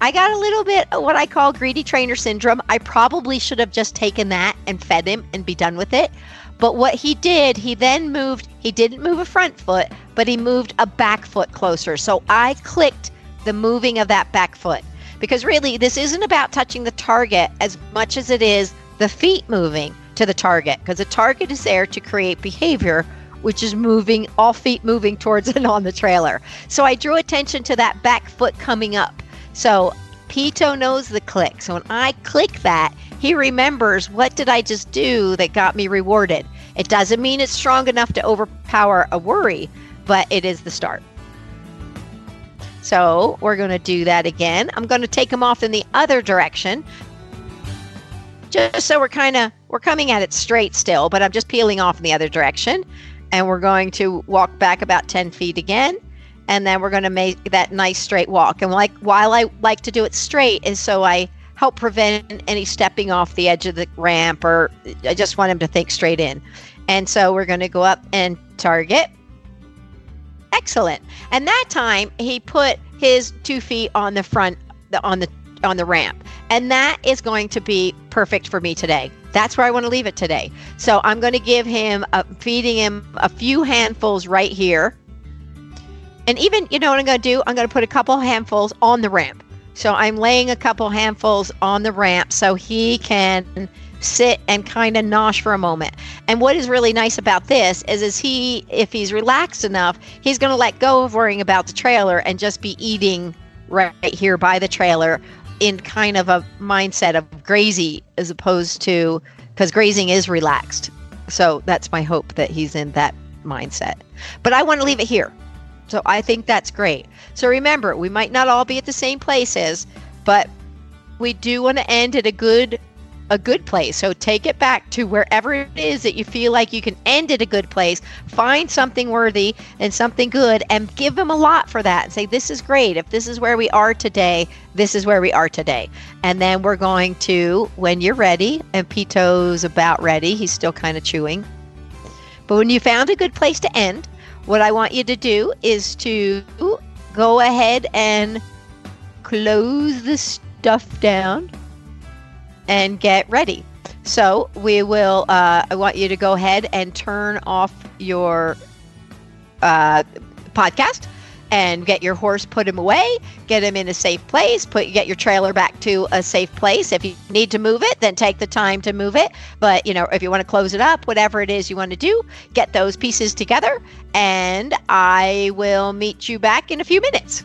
I got a little bit of what I call greedy trainer syndrome. I probably should have just taken that and fed him and be done with it. But what he did, he then moved, he didn't move a front foot, but he moved a back foot closer. So I clicked the moving of that back foot because really this isn't about touching the target as much as it is the feet moving to the target because the target is there to create behavior which is moving all feet moving towards and on the trailer so i drew attention to that back foot coming up so Pito knows the click. So when I click that, he remembers what did I just do that got me rewarded. It doesn't mean it's strong enough to overpower a worry, but it is the start. So we're going to do that again. I'm going to take him off in the other direction. Just so we're kind of we're coming at it straight still, but I'm just peeling off in the other direction. And we're going to walk back about 10 feet again. And then we're going to make that nice straight walk. And like while I like to do it straight is so I help prevent any stepping off the edge of the ramp or I just want him to think straight in. And so we're going to go up and target. Excellent. And that time he put his two feet on the front on the on the ramp. And that is going to be perfect for me today. That's where I want to leave it today. So I'm going to give him a, feeding him a few handfuls right here. And even, you know what I'm going to do? I'm going to put a couple handfuls on the ramp. So I'm laying a couple handfuls on the ramp so he can sit and kind of nosh for a moment. And what is really nice about this is, is he, if he's relaxed enough, he's going to let go of worrying about the trailer and just be eating right here by the trailer in kind of a mindset of grazy as opposed to because grazing is relaxed. So that's my hope that he's in that mindset. But I want to leave it here. So I think that's great. So remember, we might not all be at the same places, but we do want to end at a good a good place. So take it back to wherever it is that you feel like you can end at a good place. Find something worthy and something good and give them a lot for that and say, This is great. If this is where we are today, this is where we are today. And then we're going to, when you're ready, and Pito's about ready, he's still kind of chewing. But when you found a good place to end, what I want you to do is to go ahead and close the stuff down and get ready. So we will. Uh, I want you to go ahead and turn off your uh, podcast and get your horse, put him away, get him in a safe place, put get your trailer back to a safe place. If you need to move it, then take the time to move it. But you know, if you want to close it up, whatever it is you want to do, get those pieces together, and I will meet you back in a few minutes.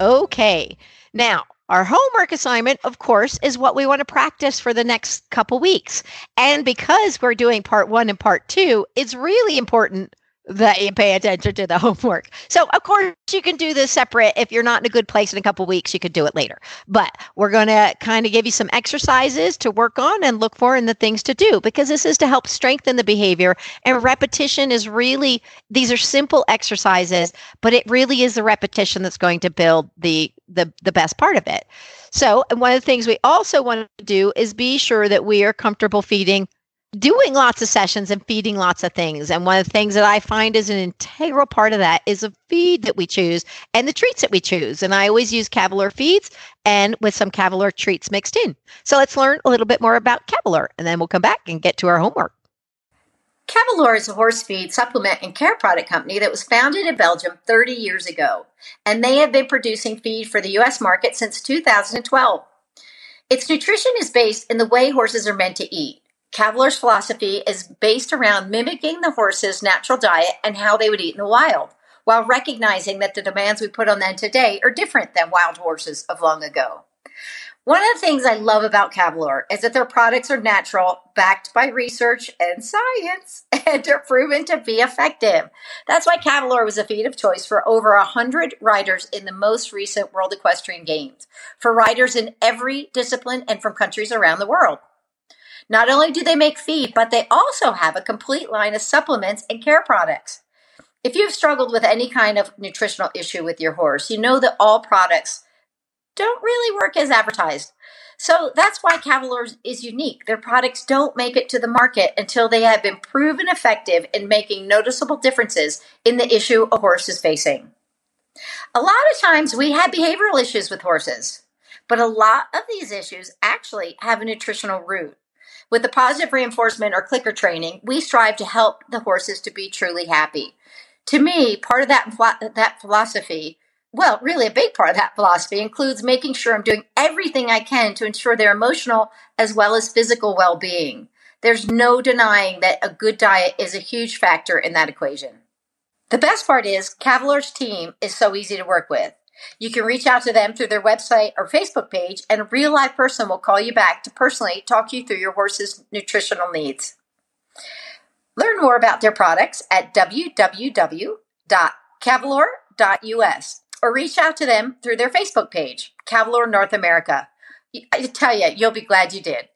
Okay. Now, our homework assignment, of course, is what we want to practice for the next couple weeks. And because we're doing part one and part two, it's really important that you pay attention to the homework. So, of course, you can do this separate. If you're not in a good place in a couple weeks, you could do it later. But we're going to kind of give you some exercises to work on and look for and the things to do because this is to help strengthen the behavior. And repetition is really, these are simple exercises, but it really is the repetition that's going to build the the, the best part of it. So, one of the things we also want to do is be sure that we are comfortable feeding doing lots of sessions and feeding lots of things. And one of the things that I find is an integral part of that is a feed that we choose and the treats that we choose. And I always use Cavalor feeds and with some Cavalor treats mixed in. So let's learn a little bit more about Cavalor and then we'll come back and get to our homework. Cavalor is a horse feed supplement and care product company that was founded in Belgium 30 years ago, and they have been producing feed for the US market since 2012. Its nutrition is based in the way horses are meant to eat Cavalor's philosophy is based around mimicking the horse's natural diet and how they would eat in the wild, while recognizing that the demands we put on them today are different than wild horses of long ago. One of the things I love about Cavalor is that their products are natural, backed by research and science, and are proven to be effective. That's why Cavalor was a feed of choice for over 100 riders in the most recent World Equestrian Games, for riders in every discipline and from countries around the world. Not only do they make feed, but they also have a complete line of supplements and care products. If you've struggled with any kind of nutritional issue with your horse, you know that all products don't really work as advertised. So that's why Cavalor is unique. Their products don't make it to the market until they have been proven effective in making noticeable differences in the issue a horse is facing. A lot of times we have behavioral issues with horses, but a lot of these issues actually have a nutritional root. With the positive reinforcement or clicker training, we strive to help the horses to be truly happy. To me, part of that that philosophy well, really a big part of that philosophy includes making sure I'm doing everything I can to ensure their emotional as well as physical well being. There's no denying that a good diet is a huge factor in that equation. The best part is Cavalor's team is so easy to work with. You can reach out to them through their website or Facebook page, and a real live person will call you back to personally talk you through your horse's nutritional needs. Learn more about their products at www.cavalor.us or reach out to them through their Facebook page, Cavalor North America. I tell you, you'll be glad you did.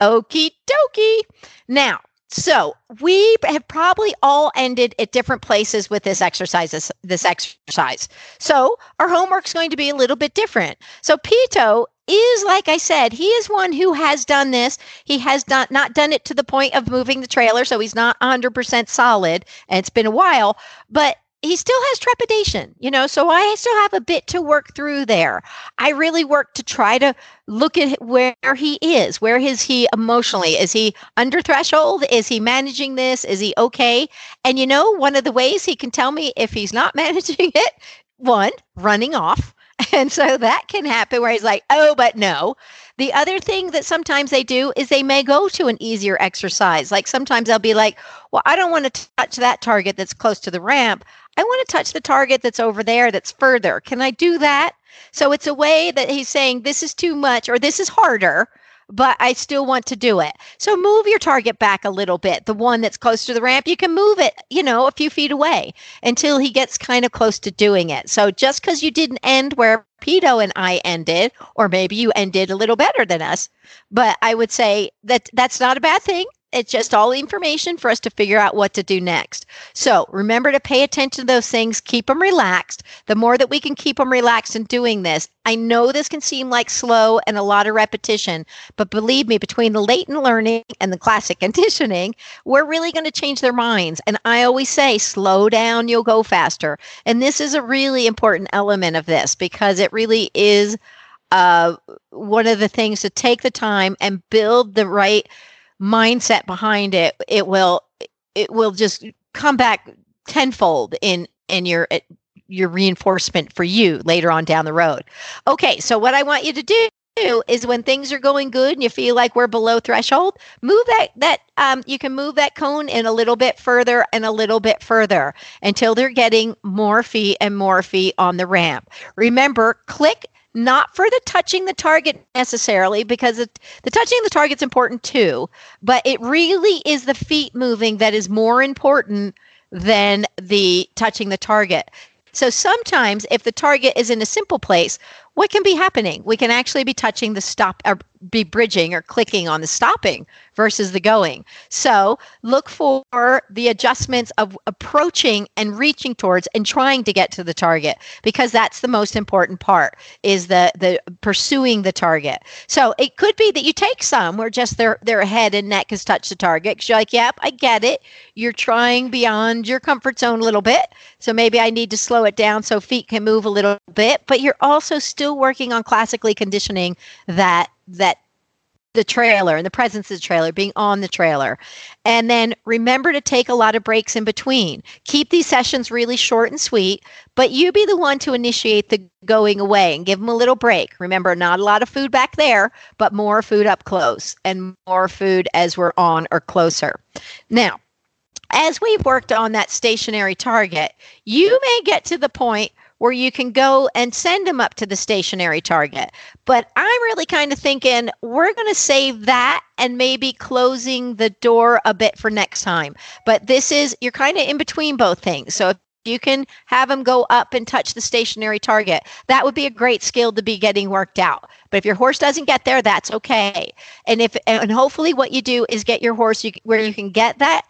Okie dokie. Now, so we have probably all ended at different places with this exercise. This, this exercise. So our homework's going to be a little bit different. So Pito is like I said, he is one who has done this. He has not not done it to the point of moving the trailer, so he's not 100% solid, and it's been a while. But he still has trepidation, you know, so I still have a bit to work through there. I really work to try to look at where he is. Where is he emotionally? Is he under threshold? Is he managing this? Is he okay? And you know, one of the ways he can tell me if he's not managing it, one, running off. And so that can happen where he's like, oh, but no. The other thing that sometimes they do is they may go to an easier exercise. Like sometimes they'll be like, well, I don't want to touch that target that's close to the ramp. I want to touch the target that's over there that's further. Can I do that? So it's a way that he's saying this is too much or this is harder, but I still want to do it. So move your target back a little bit. The one that's close to the ramp, you can move it, you know, a few feet away until he gets kind of close to doing it. So just because you didn't end where Pito and I ended, or maybe you ended a little better than us, but I would say that that's not a bad thing it's just all information for us to figure out what to do next. So remember to pay attention to those things, keep them relaxed. The more that we can keep them relaxed in doing this, I know this can seem like slow and a lot of repetition, but believe me, between the latent learning and the classic conditioning, we're really going to change their minds. And I always say, slow down, you'll go faster. And this is a really important element of this because it really is uh, one of the things to take the time and build the right mindset behind it, it will it will just come back tenfold in in your eh, your reinforcement for you later on down the road. Okay, so what I want you to do is when things are going good and you feel like we're below threshold, move that that um, you can move that cone in a little bit further and a little bit further until they're getting more feet and more feet on the ramp. Remember, click not for the touching the target necessarily, because it, the touching the target's important too, but it really is the feet moving that is more important than the touching the target. So sometimes, if the target is in a simple place, what can be happening? We can actually be touching the stop or be bridging or clicking on the stopping versus the going. So look for the adjustments of approaching and reaching towards and trying to get to the target because that's the most important part is the the pursuing the target. So it could be that you take some where just their their head and neck has touched the target because you're like, yep, I get it. You're trying beyond your comfort zone a little bit. So maybe I need to slow it down so feet can move a little bit, but you're also still working on classically conditioning that that the trailer and the presence of the trailer, being on the trailer. And then remember to take a lot of breaks in between. Keep these sessions really short and sweet, but you be the one to initiate the going away and give them a little break. Remember, not a lot of food back there, but more food up close and more food as we're on or closer. Now, as we've worked on that stationary target, you may get to the point where you can go and send them up to the stationary target. But I'm really kind of thinking we're going to save that and maybe closing the door a bit for next time. But this is, you're kind of in between both things. So if you can have them go up and touch the stationary target. That would be a great skill to be getting worked out. But if your horse doesn't get there, that's okay. And if and hopefully what you do is get your horse you, where you can get that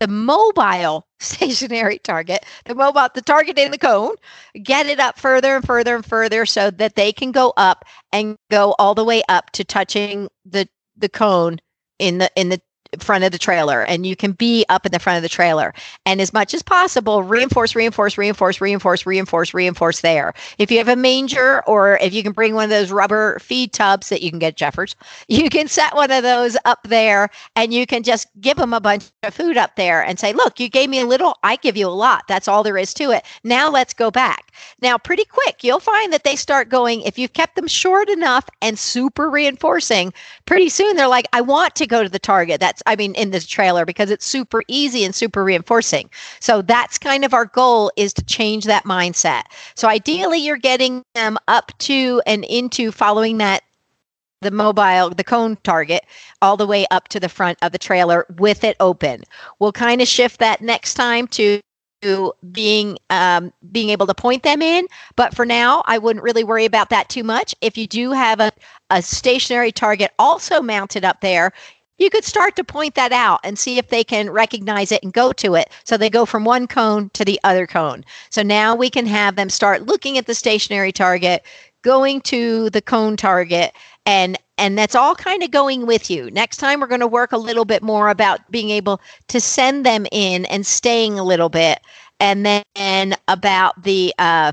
the mobile stationary target, the mobile, the target in the cone, get it up further and further and further so that they can go up and go all the way up to touching the the cone in the in the front of the trailer and you can be up in the front of the trailer. And as much as possible reinforce reinforce reinforce reinforce reinforce reinforce there. If you have a manger or if you can bring one of those rubber feed tubs that you can get jeffers you can set one of those up there and you can just give them a bunch of food up there and say look you gave me a little i give you a lot. That's all there is to it. Now let's go back. Now pretty quick you'll find that they start going if you've kept them short enough and super reinforcing pretty soon they're like i want to go to the target that's I mean, in this trailer because it's super easy and super reinforcing. So that's kind of our goal is to change that mindset. So ideally, you're getting them up to and into following that the mobile, the cone target, all the way up to the front of the trailer with it open. We'll kind of shift that next time to being um, being able to point them in but for now i wouldn't really worry about that too much if you do have a, a stationary target also mounted up there you could start to point that out and see if they can recognize it and go to it. So they go from one cone to the other cone. So now we can have them start looking at the stationary target, going to the cone target, and and that's all kind of going with you. Next time we're going to work a little bit more about being able to send them in and staying a little bit, and then about the uh,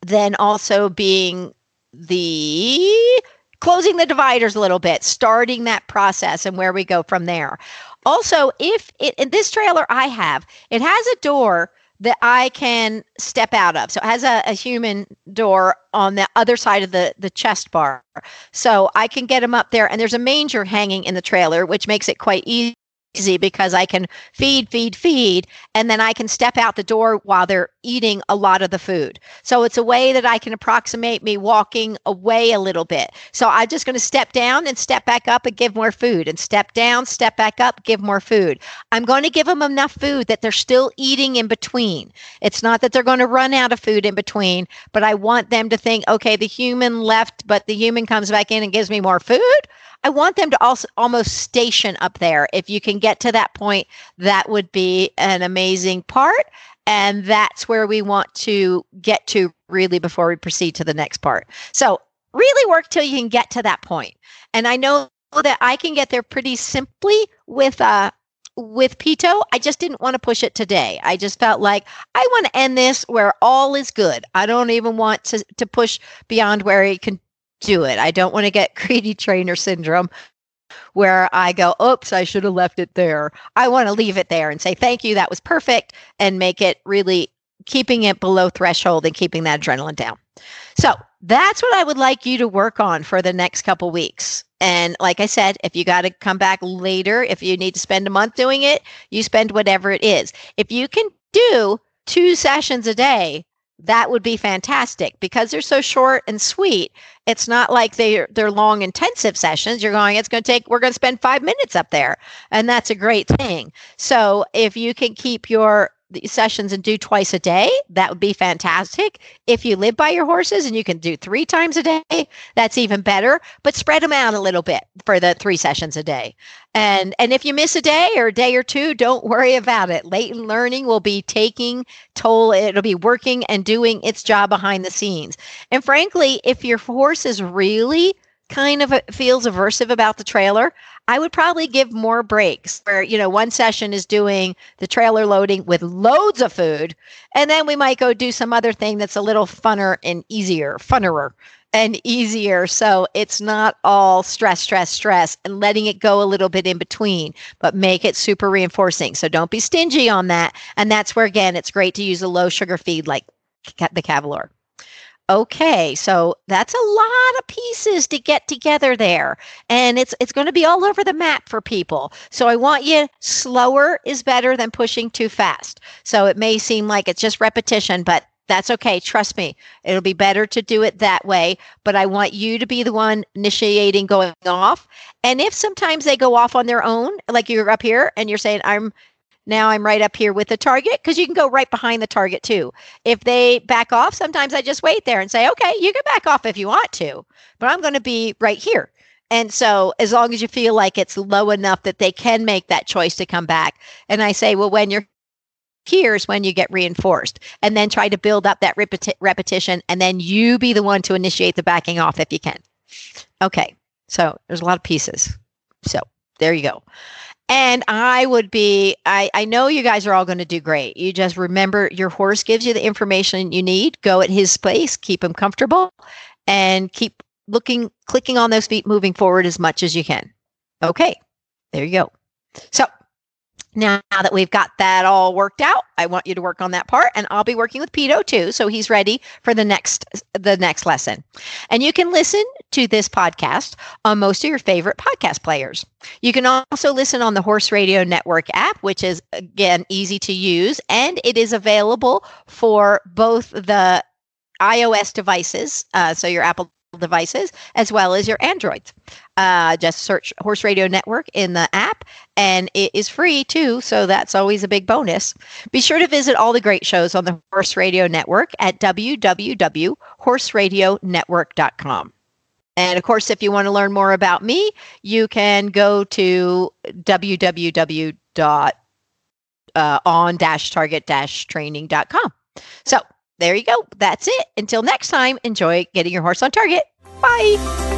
then also being the closing the dividers a little bit, starting that process and where we go from there. Also, if it in this trailer I have, it has a door that I can step out of. So it has a, a, human door on the other side of the, the chest bar. So I can get them up there. And there's a manger hanging in the trailer, which makes it quite easy easy because I can feed, feed, feed, and then I can step out the door while they're eating a lot of the food. So it's a way that I can approximate me walking away a little bit. So I'm just going to step down and step back up and give more food, and step down, step back up, give more food. I'm going to give them enough food that they're still eating in between. It's not that they're going to run out of food in between, but I want them to think, okay, the human left, but the human comes back in and gives me more food. I want them to also almost station up there. If you can get to that point, that would be an amazing part. And that's where we want to get to really before we proceed to the next part. So, really work till you can get to that point. And I know that I can get there pretty simply with uh with Pito, I just didn't want to push it today. I just felt like I want to end this where all is good. I don't even want to, to push beyond where it can do it. I don't want to get greedy trainer syndrome where I go, oops, I should have left it there. I want to leave it there and say, thank you, that was perfect, and make it really keeping it below threshold and keeping that adrenaline down. So that's what I would like you to work on for the next couple weeks. And like I said, if you got to come back later, if you need to spend a month doing it, you spend whatever it is. If you can do two sessions a day, that would be fantastic because they're so short and sweet. It's not like they're they're long intensive sessions. You're going, it's going to take we're going to spend 5 minutes up there. And that's a great thing. So if you can keep your sessions and do twice a day, that would be fantastic. If you live by your horses and you can do three times a day, that's even better. But spread them out a little bit for the three sessions a day. And and if you miss a day or a day or two, don't worry about it. Latent learning will be taking toll. It'll be working and doing its job behind the scenes. And frankly, if your horse is really kind of feels aversive about the trailer, I would probably give more breaks where, you know, one session is doing the trailer loading with loads of food. And then we might go do some other thing that's a little funner and easier, funnerer and easier. So it's not all stress, stress, stress, and letting it go a little bit in between, but make it super reinforcing. So don't be stingy on that. And that's where, again, it's great to use a low sugar feed like the Cavalor. Okay, so that's a lot of pieces to get together there. And it's it's going to be all over the map for people. So I want you slower is better than pushing too fast. So it may seem like it's just repetition, but that's okay. Trust me. It'll be better to do it that way, but I want you to be the one initiating going off. And if sometimes they go off on their own, like you're up here and you're saying I'm now I'm right up here with the target because you can go right behind the target too. If they back off, sometimes I just wait there and say, okay, you can back off if you want to, but I'm going to be right here. And so, as long as you feel like it's low enough that they can make that choice to come back, and I say, well, when you're here is when you get reinforced, and then try to build up that repeti- repetition, and then you be the one to initiate the backing off if you can. Okay, so there's a lot of pieces. So there you go. And I would be, I, I know you guys are all going to do great. You just remember your horse gives you the information you need. Go at his pace, keep him comfortable, and keep looking, clicking on those feet, moving forward as much as you can. Okay, there you go. So now that we've got that all worked out, I want you to work on that part and I'll be working with Pito too so he's ready for the next the next lesson. And you can listen to this podcast on most of your favorite podcast players. You can also listen on the Horse Radio Network app which is again easy to use and it is available for both the iOS devices, uh, so your Apple devices as well as your Androids. Uh, just search Horse Radio Network in the app, and it is free too. So that's always a big bonus. Be sure to visit all the great shows on the Horse Radio Network at www.horseradionetwork.com. And of course, if you want to learn more about me, you can go to www.on-target-training.com. So there you go. That's it. Until next time, enjoy getting your horse on target. Bye.